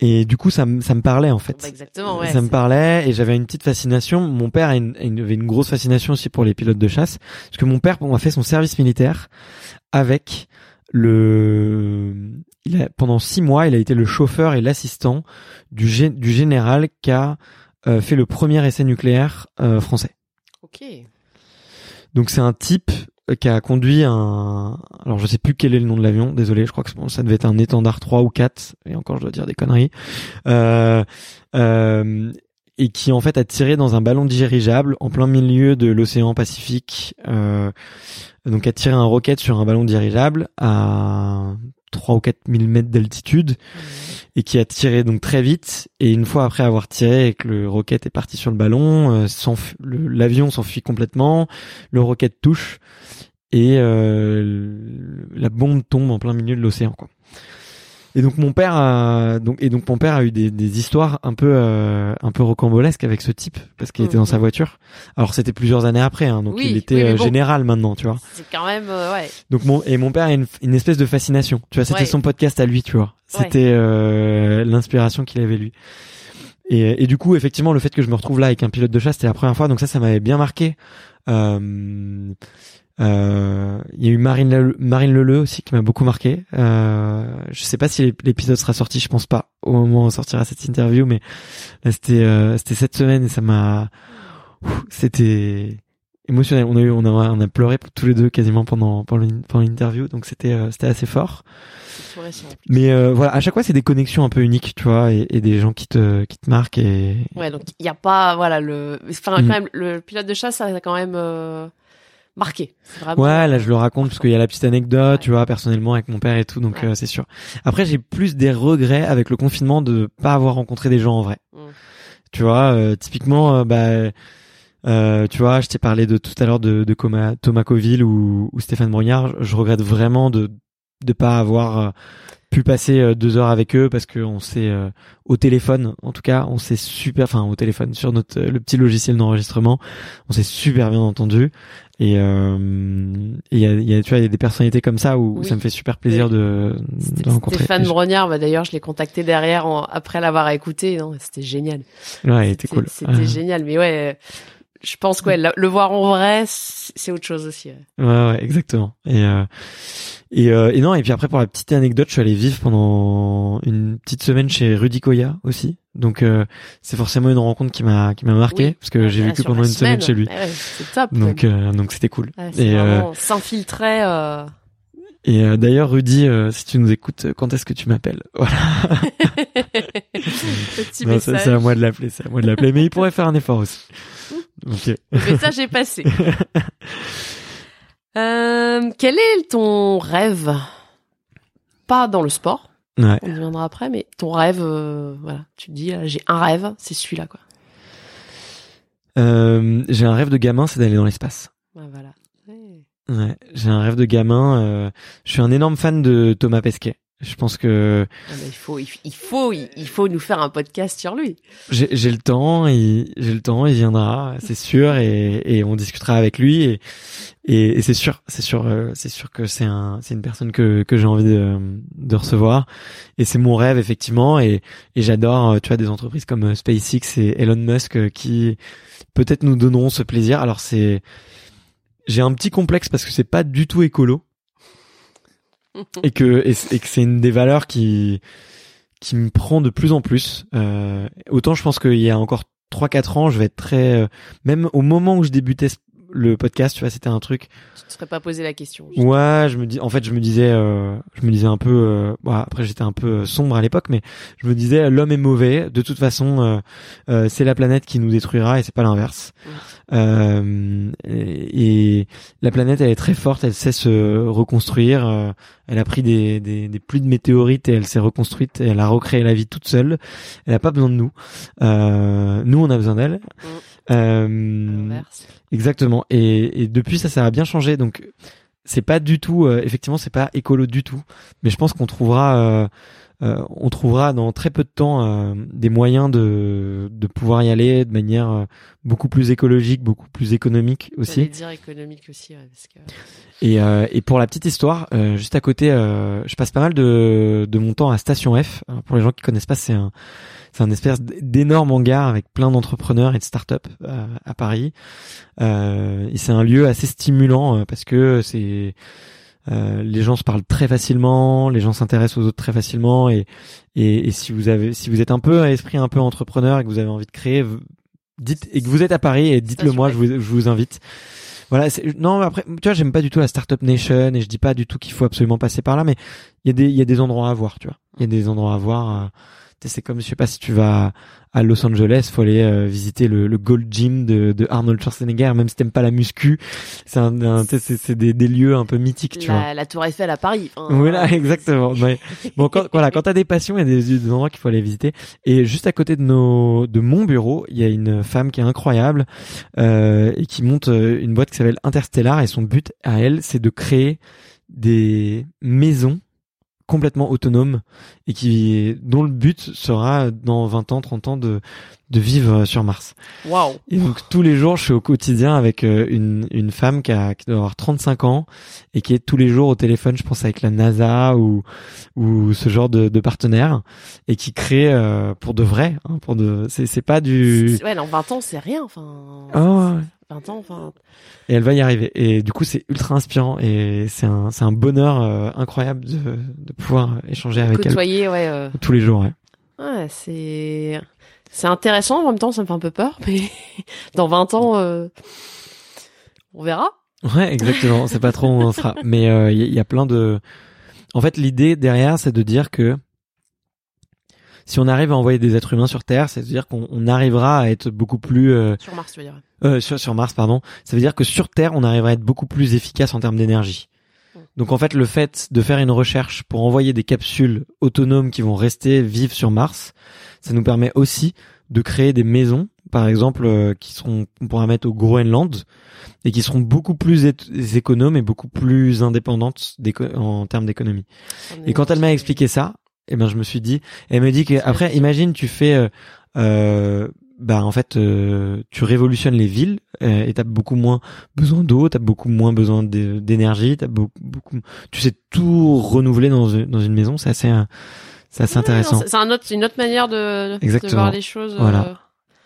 Et du coup ça me ça me parlait en fait. Bah, exactement, ouais. ça me parlait et j'avais une petite fascination. Mon père une, avait une grosse fascination aussi pour les pilotes de chasse parce que mon père bon, a fait son service militaire avec le il a, pendant six mois il a été le chauffeur et l'assistant du, gé- du général qui a euh, fait le premier essai nucléaire euh, français. Ok. Donc c'est un type qui a conduit un alors je sais plus quel est le nom de l'avion désolé je crois que ça devait être un étendard 3 ou 4 et encore je dois dire des conneries euh, euh, et qui en fait a tiré dans un ballon dirigeable en plein milieu de l'océan Pacifique euh, donc a tiré un roquette sur un ballon dirigeable à 3 ou 4 000 mètres d'altitude et qui a tiré donc très vite et une fois après avoir tiré et que le roquette est parti sur le ballon euh, l'avion s'enfuit complètement le roquette touche et euh, la bombe tombe en plein milieu de l'océan quoi et donc mon père a donc et donc mon père a eu des, des histoires un peu euh, un peu rocambolesques avec ce type parce qu'il était dans sa Mhm. voiture alors c'était plusieurs années après hein, donc Oui, il était oui, euh, bon. général maintenant tu vois C'est quand même, euh, ouais. donc mon et mon père a une, une espèce de fascination. Tu vois, c'était Ouais. son podcast à lui, tu vois. C'était euh, l'inspiration qu'il avait lui. Et, et du coup, effectivement, le fait que je me retrouve là avec un pilote de chasse, c'était la première fois. Donc ça, ça m'avait bien marqué. Euh, euh, Il y a eu Marine Leleu, Marine Leleu aussi qui m'a beaucoup marqué. Euh, je sais pas si l'ép- l'épisode sera sorti, je pense pas au moment où on sortira cette interview, mais là c'était euh, c'était cette semaine et ça m'a c'était émotionnel. On a eu, on a, on a pleuré tous les deux quasiment pendant pendant l'in- pendant l'interview, donc c'était euh, c'était assez fort. Mais euh, voilà, à chaque fois c'est des connexions un peu uniques, tu vois, et, et des gens qui te qui te marquent et Ouais, donc il y a pas, voilà, le, enfin, Mhm. quand même, le pilote de chasse, ça a quand même euh, marqué. Vraiment, Ouais, là je le raconte parce qu'il y a la petite anecdote, Ouais. tu vois, personnellement avec mon père et tout, donc Ouais. euh, c'est sûr. Après j'ai plus des regrets avec le confinement de pas avoir rencontré des gens en vrai. Mm. Tu vois, euh, typiquement, euh, bah Euh, tu vois, je t'ai parlé de tout à l'heure de, de Coma- Thomas Coville ou, ou Stéphane Brognard. Je regrette vraiment de de pas avoir euh, pu passer euh, deux heures avec eux parce que on s'est euh, au téléphone, en tout cas, on s'est super, enfin au téléphone sur notre le petit logiciel d'enregistrement, on s'est super bien entendu. Et euh, il y a, y a, tu vois, il y a des personnalités comme ça où Oui. ça me fait super plaisir de, de rencontrer. Stéphane Brognard, bah, d'ailleurs, je l'ai contacté derrière en- après l'avoir écouté. Non, c'était génial. Ouais, il était cool. C'était génial. Mais ouais, euh, je pense que ouais, le, voir en vrai, c'est autre chose aussi. ouais. Ouais, ouais, exactement. Et euh, et, euh, et non, et puis après pour la petite anecdote, je suis allé vivre pendant une petite semaine chez Rudy Koya aussi. Donc euh, c'est forcément une rencontre qui m'a qui m'a marqué Oui. parce que j'ai Ouais, vécu pendant une semaine chez lui. Ouais, ouais, c'est top. Donc euh, donc c'était cool. Et euh, s'infiltrer. Euh... et euh, d'ailleurs Rudy, euh, si tu nous écoutes, quand est-ce que tu m'appelles? Voilà. Petit Non, c'est à moi de l'appeler, c'est à moi de l'appeler. Mais il pourrait faire un effort aussi. Ok. Le message est passé. Euh, quel est ton rêve? Pas dans le sport, Ouais. on y viendra après, mais ton rêve, euh, voilà, tu te dis, euh, j'ai un rêve, c'est celui-là, quoi. Euh, j'ai un rêve de gamin, c'est d'aller dans l'espace. Ouais, voilà. Ouais. Ouais, j'ai un rêve de gamin. je suis un énorme fan de Thomas Pesquet. Je pense que Ah il faut, il, il faut, il, il faut nous faire un podcast sur lui. j'ai le temps, il- j'ai le temps, il viendra, c'est sûr, et, et on discutera avec lui. Et, et, et c'est sûr, c'est sûr, euh, c'est sûr que c'est un, c'est une personne que que j'ai envie de, de recevoir. Et c'est mon rêve effectivement. Et, et j'adore, euh, tu vois, des entreprises comme euh, SpaceX et Elon Musk qui peut-être nous donneront ce plaisir. Alors c'est, j'ai un petit complexe parce que c'est pas du tout écolo. Et que et, que c'est une des valeurs qui qui me prend de plus en plus. Euh, autant je pense qu'il y a encore 3-4 ans, je vais être très euh, même au moment où je débutais le podcast, tu vois, c'était un truc. Tu te serais pas posé la question. Ouais, je me dis, en fait, je me disais, euh, je me disais un peu. euh, bon, après, j'étais un peu euh, sombre à l'époque, mais je me disais, l'homme est mauvais. De toute façon, euh, euh, c'est la planète qui nous détruira et c'est pas l'inverse. Euh, et, et la planète, elle est très forte, elle sait se reconstruire. elle a pris des, des, des pluies de météorites et elle s'est reconstruite et elle a recréé la vie toute seule. Elle a pas besoin de nous. Euh, nous, on a besoin d'elle. Euh. Exactement. Et, et depuis ça, ça a bien changé. Donc c'est pas du tout, euh, effectivement, c'est pas écolo du tout. Mais je pense qu'on trouvera, euh, on trouvera dans très peu de temps euh, des moyens de de pouvoir y aller de manière euh, beaucoup plus écologique, beaucoup plus économique aussi. dire économique aussi, ouais, parce que Et, euh, et pour la petite histoire, euh, juste à côté, euh, je passe pas mal de, de mon temps à Station F. Alors, pour les gens qui connaissent pas, c'est un c'est un espèce d'énorme hangar avec plein d'entrepreneurs et de startups euh, à Paris. Euh, et c'est un lieu assez stimulant euh, parce que c'est euh, les gens se parlent très facilement, les gens s'intéressent aux autres très facilement et, et et si vous avez si vous êtes un peu à esprit un peu entrepreneur et que vous avez envie de créer, dites et que vous êtes à Paris et dites-le moi, je vous je vous invite. Voilà, c'est- non, après, tu vois, j'aime pas du tout la startup nation et je dis pas du tout qu'il faut absolument passer par là, mais il y a des, il y a des endroits à voir, tu vois. Il y a des endroits à voir. euh, c'est comme, je sais pas si tu vas à Los Angeles, faut aller euh, visiter le, le Gold Gym de, de Arnold Schwarzenegger, même si t'aimes pas la muscu. C'est un, un- c'est, des, des lieux un peu mythiques, tu vois. la, la Tour Eiffel à Paris. enfin, Voilà, voilà. exactement. Ouais. Bon, quand, voilà, quand t'as des passions, il y a des, des endroits qu'il faut aller visiter. Et juste à côté de nos, de mon bureau, il y a une femme qui est incroyable euh, et qui monte euh, une boîte qui s'appelle Interstellar. Et son but à elle, c'est de créer des maisons complètement autonomes et qui dont le but sera dans 20 ans, 30 ans de de vivre sur Mars. Waouh. Et donc tous les jours, je suis au quotidien avec euh, une, une femme qui, a, qui doit avoir 35 ans et qui est tous les jours au téléphone, je pense avec la NASA ou ou ce genre de, de partenaire et qui crée euh, pour de vrai, hein, pour de c'est c'est pas du Ouais, en 20 ans, c'est rien. Enfin, oh, ouais. 20 ans, enfin, et elle va y arriver et du coup c'est ultra inspirant et c'est un c'est un bonheur euh, incroyable de de pouvoir échanger avec côtoyer, ouais. euh, elle tous les jours. Ouais. Ouais, c'est c'est intéressant en même temps, ça me fait un peu peur, mais dans 20 ans, euh, on verra. Ouais, exactement. On sait pas trop où on sera, mais euh, il y a plein de. En fait, l'idée derrière, c'est de dire que si on arrive à envoyer des êtres humains sur Terre, c'est-à-dire qu'on on arrivera à être beaucoup plus euh, Sur Mars, tu veux dire. euh, sur, sur Mars, pardon. Ça veut dire que sur Terre, on arrivera à être beaucoup plus efficace en termes d'énergie. Donc en fait, le fait de faire une recherche pour envoyer des capsules autonomes qui vont rester vivre sur Mars, ça nous permet aussi de créer des maisons par exemple, euh, qui seront, on pourra mettre au Groenland et qui seront beaucoup plus économes et beaucoup plus indépendantes en termes d'économie. Et quand elle m'a expliqué ça, eh ben je me suis dit, elle me dit que après, imagine tu fais, euh, euh, bah en fait, euh, tu révolutionnes les villes euh, et t'as beaucoup moins besoin d'eau, t'as beaucoup moins besoin d'énergie, t'as beaucoup, beaucoup, tu sais tout renouveler dans une, dans une maison, c'est assez, euh, c'est assez intéressant. c'est- C'est un autre, une autre manière de, voir les choses. Voilà.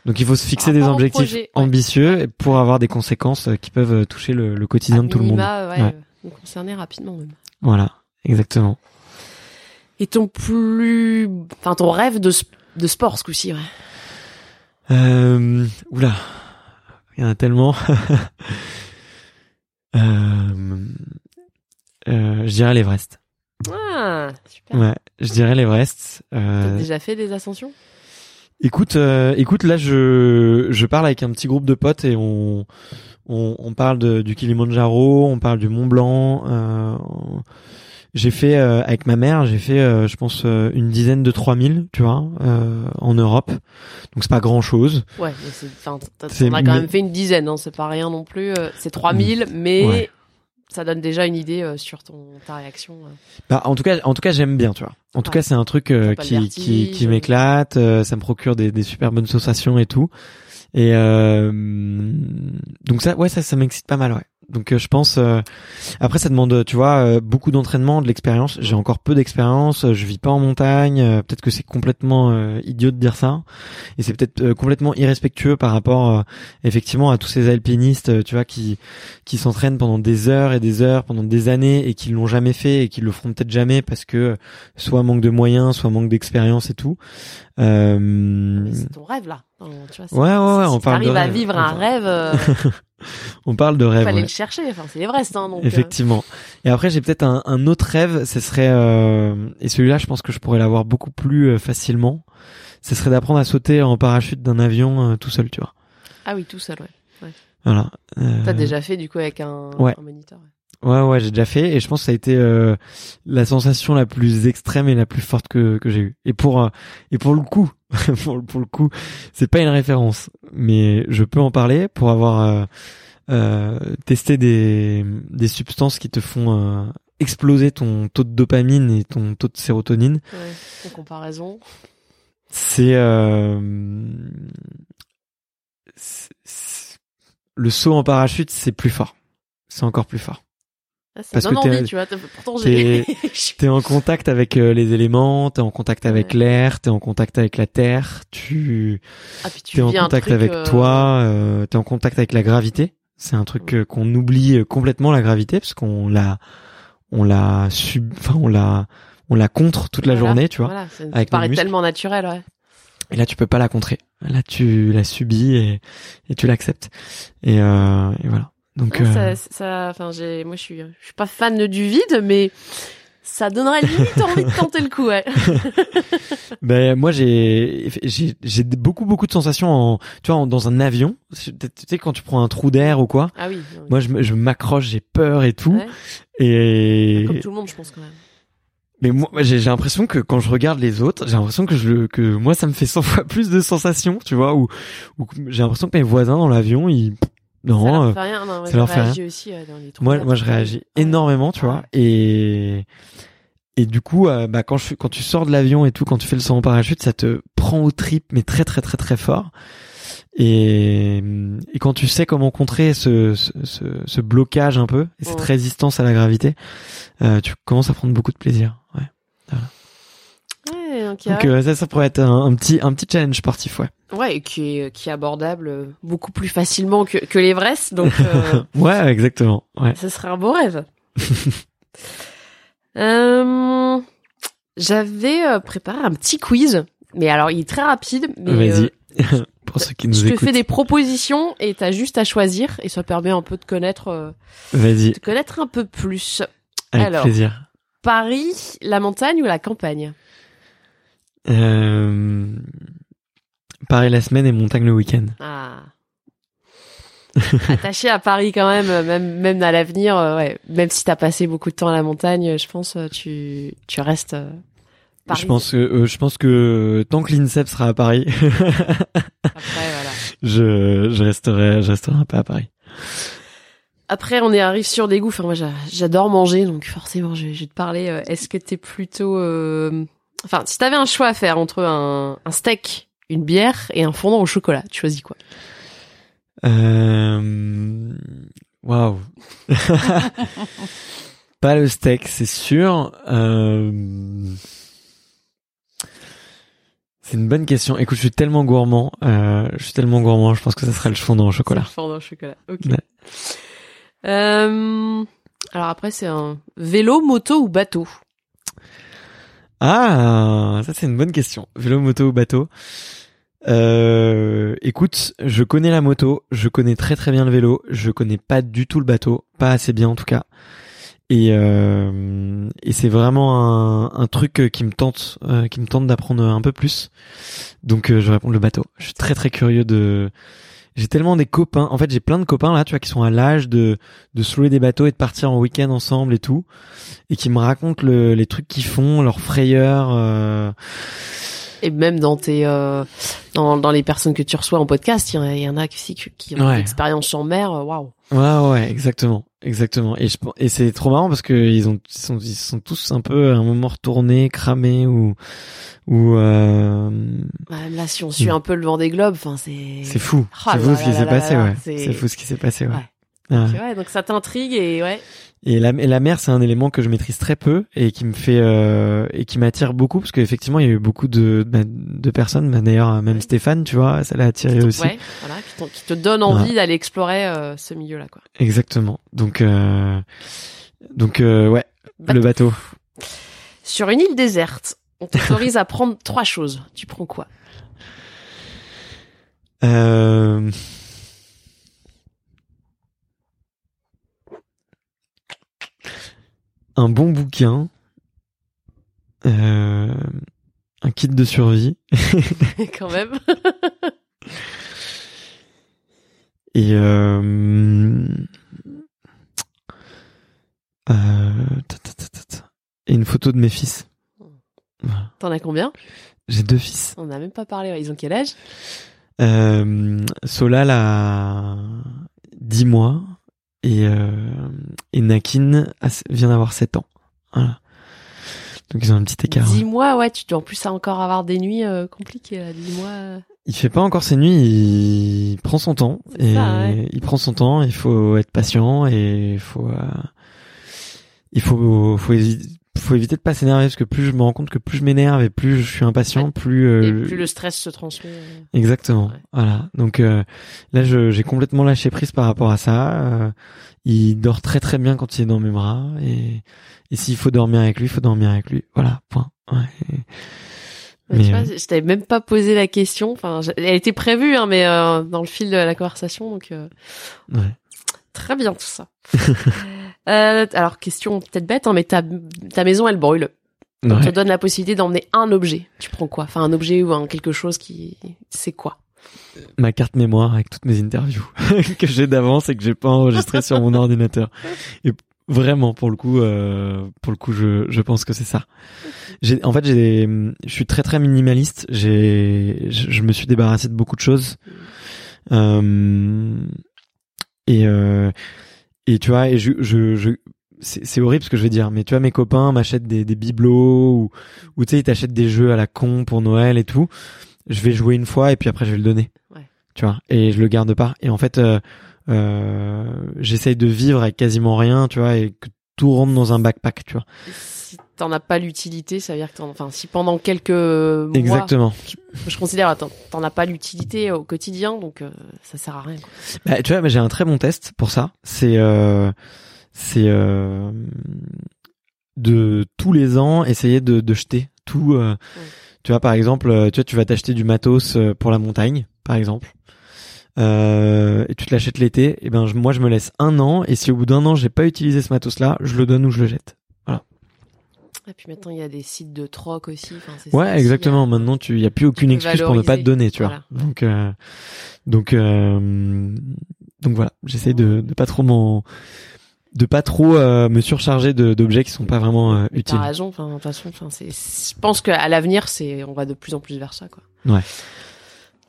Donc il faut se fixer des objectifs projet, ouais. ambitieux pour avoir des conséquences qui peuvent toucher le, le quotidien à de tout le monde. Ouais, Ouais. nous concerner rapidement même. Voilà, exactement. Et ton plus, enfin ton rêve de, de sport ce coup-ci, ouais. Euh, oula, il y en a tellement. euh, euh, je dirais l'Everest. Ah, super. Ouais, je dirais l'Everest. T'as Euh, déjà fait des ascensions? Écoute, euh, écoute, là je je parle avec un petit groupe de potes et on on, on parle de, du Kilimanjaro, on parle du Mont Blanc. Euh, on- j'ai fait euh, avec ma mère, j'ai fait, euh, je pense, euh, une dizaine de 3000, tu vois, euh, en Europe. Donc c'est pas grand chose. Ouais, mais c'est, enfin, t'en as quand mais- même fait une dizaine, hein, c'est pas rien non plus. euh, C'est 3000, mais Ouais. ça donne déjà une idée euh, sur ton ta réaction. Bah, en tout cas, en tout cas, j'aime bien, tu vois. En tout cas, c'est un truc euh, qui, qui, qui m'éclate. euh, ça me procure des, des super bonnes sensations et tout. Et euh, donc ça, ouais, ça, ça m'excite pas mal, ouais. Donc euh, je pense. euh, après, ça demande, tu vois, euh, beaucoup d'entraînement, de l'expérience. J'ai encore peu d'expérience. Je vis pas en montagne. peut-être que c'est complètement idiot de dire ça, et c'est peut-être complètement irrespectueux par rapport, effectivement, à tous ces alpinistes, tu vois, qui qui s'entraînent pendant des heures et des heures, pendant des années, et qui l'ont jamais fait et qui le feront peut-être jamais parce que soit manque de moyens, soit manque d'expérience et tout. Euh, Mais C'est ton rêve là. Tu vois, Ouais, ouais, ouais, si on parle de à rêve. vivre un rêve, euh, on parle de rêve. fallait ouais. le chercher. Enfin, c'est l'Everest, hein, donc. euh, Effectivement. Et après, j'ai peut-être un, un autre rêve. Ce serait euh, et celui-là, je pense que je pourrais l'avoir beaucoup plus facilement. Ce serait d'apprendre à sauter en parachute d'un avion euh, tout seul, tu vois. Ah oui, tout seul, ouais. Voilà. Euh, T'as déjà fait du coup avec un, ouais. un moniteur. ouais. Ouais, ouais, j'ai déjà fait et je pense que ça a été euh, la sensation la plus extrême et la plus forte que, que j'ai eue. Et pour euh, et pour le coup, pour, le- pour le coup, c'est pas une référence, mais je peux en parler pour avoir euh, euh, testé des des substances qui te font euh, exploser ton taux de dopamine et ton taux de sérotonine. Ouais. En comparaison. Euh, c'est- le saut en parachute, c'est plus fort. C'est encore plus fort. Ah, Parce que t'es- envie, tu vois. Pourtant, j'ai. T'es en contact avec euh, les éléments, t'es en contact avec Ouais. l'air, t'es en contact avec la terre, tu ah, puis tu t'es en contact avec euh, toi, euh, t'es en contact avec la gravité. C'est un truc euh, qu'on oublie complètement la gravité parce qu'on l'a, on l'a sub, enfin on l'a, on la contre toute la voilà, journée, tu vois. Voilà, ça avec paraît tellement naturel, ouais. Et là tu peux pas la contrer. Là tu la subis et, et tu l'acceptes. Et, euh, et voilà. Donc Non, euh, ça, ça, enfin, j'ai, moi, je suis, je suis pas fan du vide, mais ça donnerait limite envie de tenter le coup, ouais. Ben moi j'ai j'ai beaucoup beaucoup de sensations en tu vois en- dans un avion tu sais quand tu prends un trou d'air ou quoi Ah oui. moi je je m'accroche j'ai peur et tout Ouais. et Comme tout le monde, je pense quand même. mais moi j'ai j'ai l'impression que quand je regarde les autres j'ai l'impression que je que moi ça me fait 100 fois plus de sensations tu vois ou j'ai l'impression que mes voisins dans l'avion ils ça non leur euh, fait rien. Non, moi, ça leur fait réagis aussi euh, dans les trucs moi moi je ça. réagis énormément tu vois et et du coup euh, bah quand je quand tu sors de l'avion et tout quand tu fais le saut en parachute ça te prend au trip mais très très très très fort et et quand tu sais comment contrer ce ce, ce, ce blocage un peu et cette Ouais. résistance à la gravité euh, tu commences à prendre beaucoup de plaisir ouais Ouais, ok. donc euh, ça ça pourrait être un, un petit un petit challenge sportif ouais Ouais, et qui est, qui est abordable beaucoup plus facilement que, que l'Everest, donc euh, ouais exactement ouais ce serait un beau rêve. Euh, J'avais préparé un petit quiz, mais alors il est très rapide. Vas-y pour ceux qui nous je te écoutent fais des propositions et t'as juste à choisir et ça permet un peu de connaître, euh, vas-y de connaître un peu plus. avec Alors. plaisir Paris, la montagne ou la campagne? Euh... Paris la semaine et montagne le week-end. Ah. Attaché à Paris quand même, euh, même même à l'avenir, euh, ouais. Même si t'as passé beaucoup de temps à la montagne, je pense tu tu restes Paris. Je pense que euh, je pense que tant que l'INSEP sera à Paris, Après, voilà. je je resterai je resterai un peu à Paris. Après, on est arrive sur des goûts. Enfin, moi, j'a- j'adore manger, donc forcément, je, vais te parler. Est-ce que t'es plutôt, euh, enfin, si t'avais un choix à faire entre un, un steak, une bière et un fondant au chocolat, tu choisis quoi? Euh... Waouh. Pas le steak, c'est sûr. Euh... C'est une bonne question. Écoute, je suis tellement gourmand. Euh, je suis tellement gourmand. Je pense que ça serait le fondant au chocolat. Le fondant au chocolat. Ok. Ouais. Euh, alors après, c'est un vélo, moto ou bateau? Ah, ça c'est une bonne question. Vélo, moto ou bateau euh, Écoute, je connais la moto, je connais très très bien le vélo, je connais pas du tout le bateau, pas assez bien en tout cas. Et, euh, et c'est vraiment un, un truc qui me tente, euh, qui me tente d'apprendre un peu plus. Donc euh, je réponds le bateau. Je suis très très curieux de. J'ai tellement des copains. En fait, j'ai plein de copains là, tu vois, qui sont à l'âge de de se louer des bateaux et de partir en week-end ensemble et tout, et qui me racontent le, les trucs qu'ils font, leurs frayeurs. euh, Et même dans tes, euh, dans, dans les personnes que tu reçois en podcast, il y en a, il y en a aussi qui, qui ont Ouais. une expérience en mer. euh, Waouh. Ouais, ouais, exactement, exactement. Et je et c'est trop marrant parce que ils ont, ils sont, ils sont tous un peu à un moment retournés, cramés ou, ou euh, Bah, là, si on suit un peu le vent des globes, enfin, c'est. c'est fou, c'est fou ce qui s'est passé, ouais. c'est- fou ce qui s'est passé, ouais, donc ça t'intrigue et ouais. Et la, et la mer, c'est un élément que je maîtrise très peu et qui me fait euh, et qui m'attire beaucoup parce qu'effectivement, il y a eu beaucoup de bah, de personnes, bah, d'ailleurs même Stéphane, tu vois, ça l'a attiré aussi. Ouais, voilà, qui, te donne envie d'aller explorer euh, ce milieu-là, quoi. Exactement. Donc euh, donc euh, ouais, Bateau. le bateau. Sur une île déserte, on t'autorise à prendre trois choses. Tu prends quoi? Euh... Un bon bouquin, euh... un kit de survie Quand même. et euh... euh, et une photo de mes fils. Voilà. T'en as combien? J'ai deux fils. On n'a même pas parlé. Ils ont quel âge? Euh, Solal a 10 mois et, euh, et Nakin a- vient d'avoir 7 ans. Voilà. Donc ils ont un petit écart. Dix mois, ouais. Tu dois en plus encore avoir des nuits euh, compliquées. là. Dix mois. Il fait pas encore ses nuits, il prend son temps et ça, ouais. il prend son temps. Il faut être patient et il faut euh, il faut faut, évi- faut éviter de pas s'énerver parce que plus je me rends compte que plus je m'énerve et plus je suis impatient, Ouais. plus, euh, Et plus le stress se transmet. euh. Exactement. Ouais. Voilà. Donc euh, là, je- j'ai complètement lâché prise par rapport à ça. Euh, il dort très très bien quand il est dans mes bras et, et s'il faut dormir avec lui, il faut dormir avec lui. Voilà. Point. Ouais. Mais, tu vois, euh, je t'avais même pas posé la question. Enfin, elle était prévue, hein, mais euh, dans le fil de la conversation, donc euh, Ouais. très bien tout ça. Euh, alors, question peut-être bête, hein, mais ta, ta maison, elle brûle. On Ouais. te donne la possibilité d'emmener un objet. Tu prends quoi? Enfin, un objet ou un quelque chose qui, c'est quoi? Ma carte mémoire avec toutes mes interviews que j'ai d'avance et que j'ai pas enregistré sur mon ordinateur. Et vraiment, pour le coup, euh, pour le coup, je, je pense que c'est ça. J'ai, en fait, j'ai, je suis très très minimaliste. J'ai, je, je me suis débarrassé de beaucoup de choses. Euh, et euh, et tu vois, et je, je, je c'est, horrible ce que je vais dire, mais tu vois, mes copains m'achètent des, des bibelots ou, ou tu sais, ils t'achètent des jeux à la con pour Noël et tout. Je vais jouer une fois et puis après je vais le donner. Ouais. Tu vois, et je le garde pas. Et en fait, euh, euh, j'essaye de vivre avec quasiment rien, tu vois, et que tout rentre dans un backpack, tu vois. T'en as pas l'utilité, ça veut dire que t'en, enfin, si pendant quelques mois, Exactement. je considère, attends, t'en as pas l'utilité au quotidien, donc euh, ça sert à rien. Quoi. Bah, tu vois, mais j'ai un très bon test pour ça. C'est euh, c'est euh, de tous les ans essayer de, de jeter tout. euh, Tu vois, par exemple, euh, tu vois, tu vas t'acheter du matos euh, pour la montagne, par exemple. Euh, et tu te l'achètes l'été, et ben je- moi je me laisse un an et si au bout d'un an j'ai pas utilisé ce matos là, je le donne ou je le jette. Et puis maintenant, il y a des sites de troc aussi. Enfin, c'est Ouais, ça aussi, exactement. euh, Maintenant, tu y a plus aucune excuse pour ne pas te donner, tu vois. Donc, euh, donc, euh, donc voilà. J'essaie de, de pas trop m'en de pas trop euh, me surcharger de- d'objets qui sont pas vraiment euh, utiles. T'as raison. Enfin, de toute façon, enfin, c'est. Je pense qu'à l'avenir, c'est, on va de plus en plus vers ça, quoi. Ouais.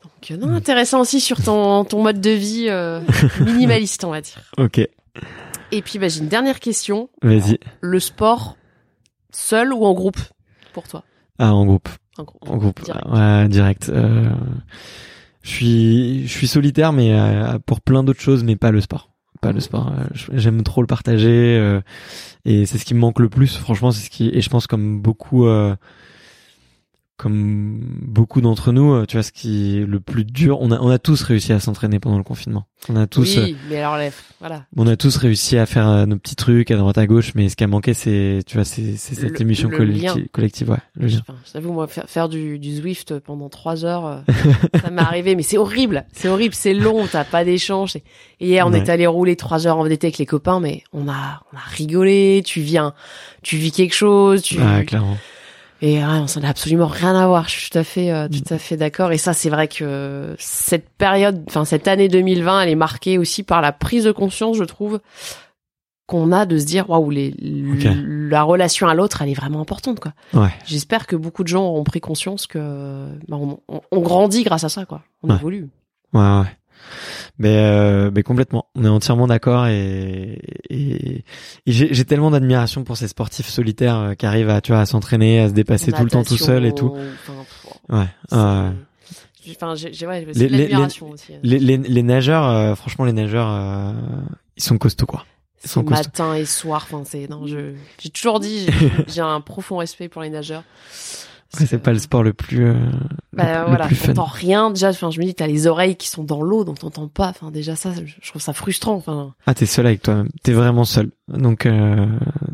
Donc, euh, non, intéressant aussi sur ton ton mode de vie minimaliste, on va dire. Ok, Et puis, bah, j'ai une dernière question. vas-y. Le sport, seul ou en groupe, pour toi? Ah, en groupe. En groupe. En groupe, Direct. ouais, direct. Euh, je suis, je suis solitaire, mais euh, pour plein d'autres choses, mais pas le sport. Pas le sport. Euh, J'aime trop le partager euh, et c'est ce qui me manque le plus. Franchement, c'est ce qui et je pense comme beaucoup, comme beaucoup d'entre nous, euh, tu vois, ce qui est le plus dur. On a, on a tous réussi à s'entraîner pendant le confinement. On a tous, euh, oui, mais alors, là, voilà. on a tous réussi à faire euh, nos petits trucs à droite à gauche, mais ce qui a manqué, c'est, tu vois, c'est cette Le- émission le collecti- lien. collective, ouais, le lien. Enfin, j'avoue, moi, faire, faire du, du Zwift pendant trois heures, euh, ça m'est arrivé, mais c'est horrible. C'est horrible, c'est long, t'as pas d'échange. Hier, on Ouais. est allé rouler trois heures en VDT avec les copains, mais on a, on a rigolé, tu viens, tu vis quelque chose, tu, Ah, clairement. Et ouais, on s'en a absolument rien à voir. Je suis tout à fait, euh, Mm. tout à fait d'accord. Et ça, c'est vrai que cette période, enfin, cette année 2020, elle est marquée aussi par la prise de conscience, je trouve, qu'on a de se dire, waouh, les, Ok. la relation à l'autre, elle est vraiment importante, quoi. Ouais. J'espère que beaucoup de gens auront pris conscience que bah, on, on- on grandit grâce à ça, quoi. On Ouais. évolue. Ouais, ouais. Mais, euh, mais complètement. On est entièrement d'accord et, et, et j'ai tellement d'admiration pour ces sportifs solitaires euh, qui arrivent à, tu vois, à s'entraîner, à se dépasser tout le temps tout seul et tout. enfin, Ouais. j'ai- Enfin, j'ai j'ai- ouais, Les- les- l'admiration aussi. Les, les, les nageurs, euh, franchement, les nageurs, ils sont costauds, quoi. Ils costauds. matin et soir. Enfin, c'est non, je j'ai toujours dit, j'ai un profond respect pour les nageurs. Après, c'est pas le sport le plus, euh, Bah, le, voilà, t'entends rien déjà. Enfin, je me dis, t'as les oreilles qui sont dans l'eau, donc t'entends pas. Enfin, déjà ça, je trouve ça frustrant. Enfin, Ah, t'es seul avec toi-même. T'es vraiment seul. Donc, euh,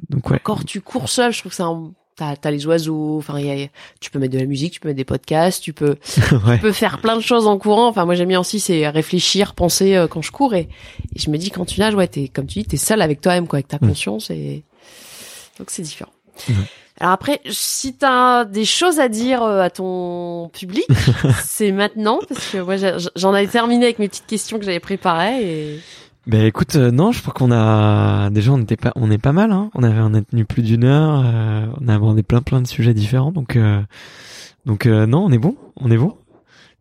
donc ouais. quand tu cours seul, je trouve que c'est un T'as, t'as les oiseaux, enfin, y a- tu peux mettre de la musique, tu peux mettre des podcasts, tu peux, ouais. tu peux faire plein de choses en courant. Enfin, moi j'aime bien aussi, c'est réfléchir, penser euh, quand je cours. Et, et je me dis, quand tu nages, ouais, t'es, comme tu dis, t'es seul avec toi-même, quoi, avec ta Mm. conscience. Et donc c'est différent. Mhm. Alors après, si t'as des choses à dire euh, à ton public, c'est maintenant, parce que moi j'en avais terminé avec mes petites questions que j'avais préparées. Et... Ben écoute, euh, non, je crois qu'on a déjà on était pas, on est pas mal. Hein. On avait on a tenu plus d'une heure. euh, on a abordé plein plein de sujets différents. Donc euh, donc euh, non, on est bon, on est bon.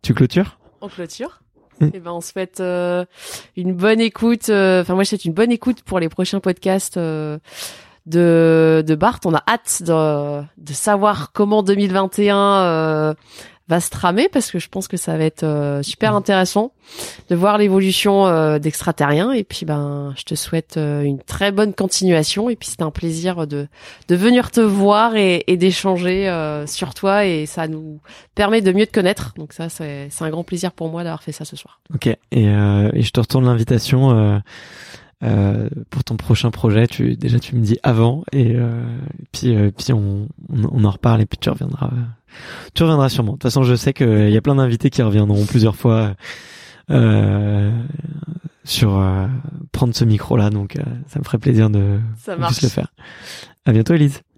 Tu clôtures? En clôture. Mm. Et ben on souhaite une bonne écoute. euh, Enfin moi je souhaite une bonne écoute pour les prochains podcasts euh, de de Bart. On a hâte de de savoir comment 2021 euh, va se tramer parce que je pense que ça va être euh, super intéressant de voir l'évolution euh, d'extraterrien. Et puis ben je te souhaite euh, une très bonne continuation. Et puis c'était un plaisir de de venir te voir et, et d'échanger euh, sur toi et ça nous permet de mieux te connaître. Donc ça, c'est c'est un grand plaisir pour moi d'avoir fait ça ce soir. Ok. Et, euh, et je te retourne l'invitation euh, euh, pour ton prochain projet. Tu déjà tu me dis avant et, euh, et puis euh, puis on, on on en reparle et puis tu reviendras. euh, tu reviendras sûrement. De toute façon, je sais qu'il y a plein d'invités qui reviendront plusieurs fois euh, sur euh, prendre ce micro là. Donc euh, ça me ferait plaisir de Ça le faire. À bientôt, Elise.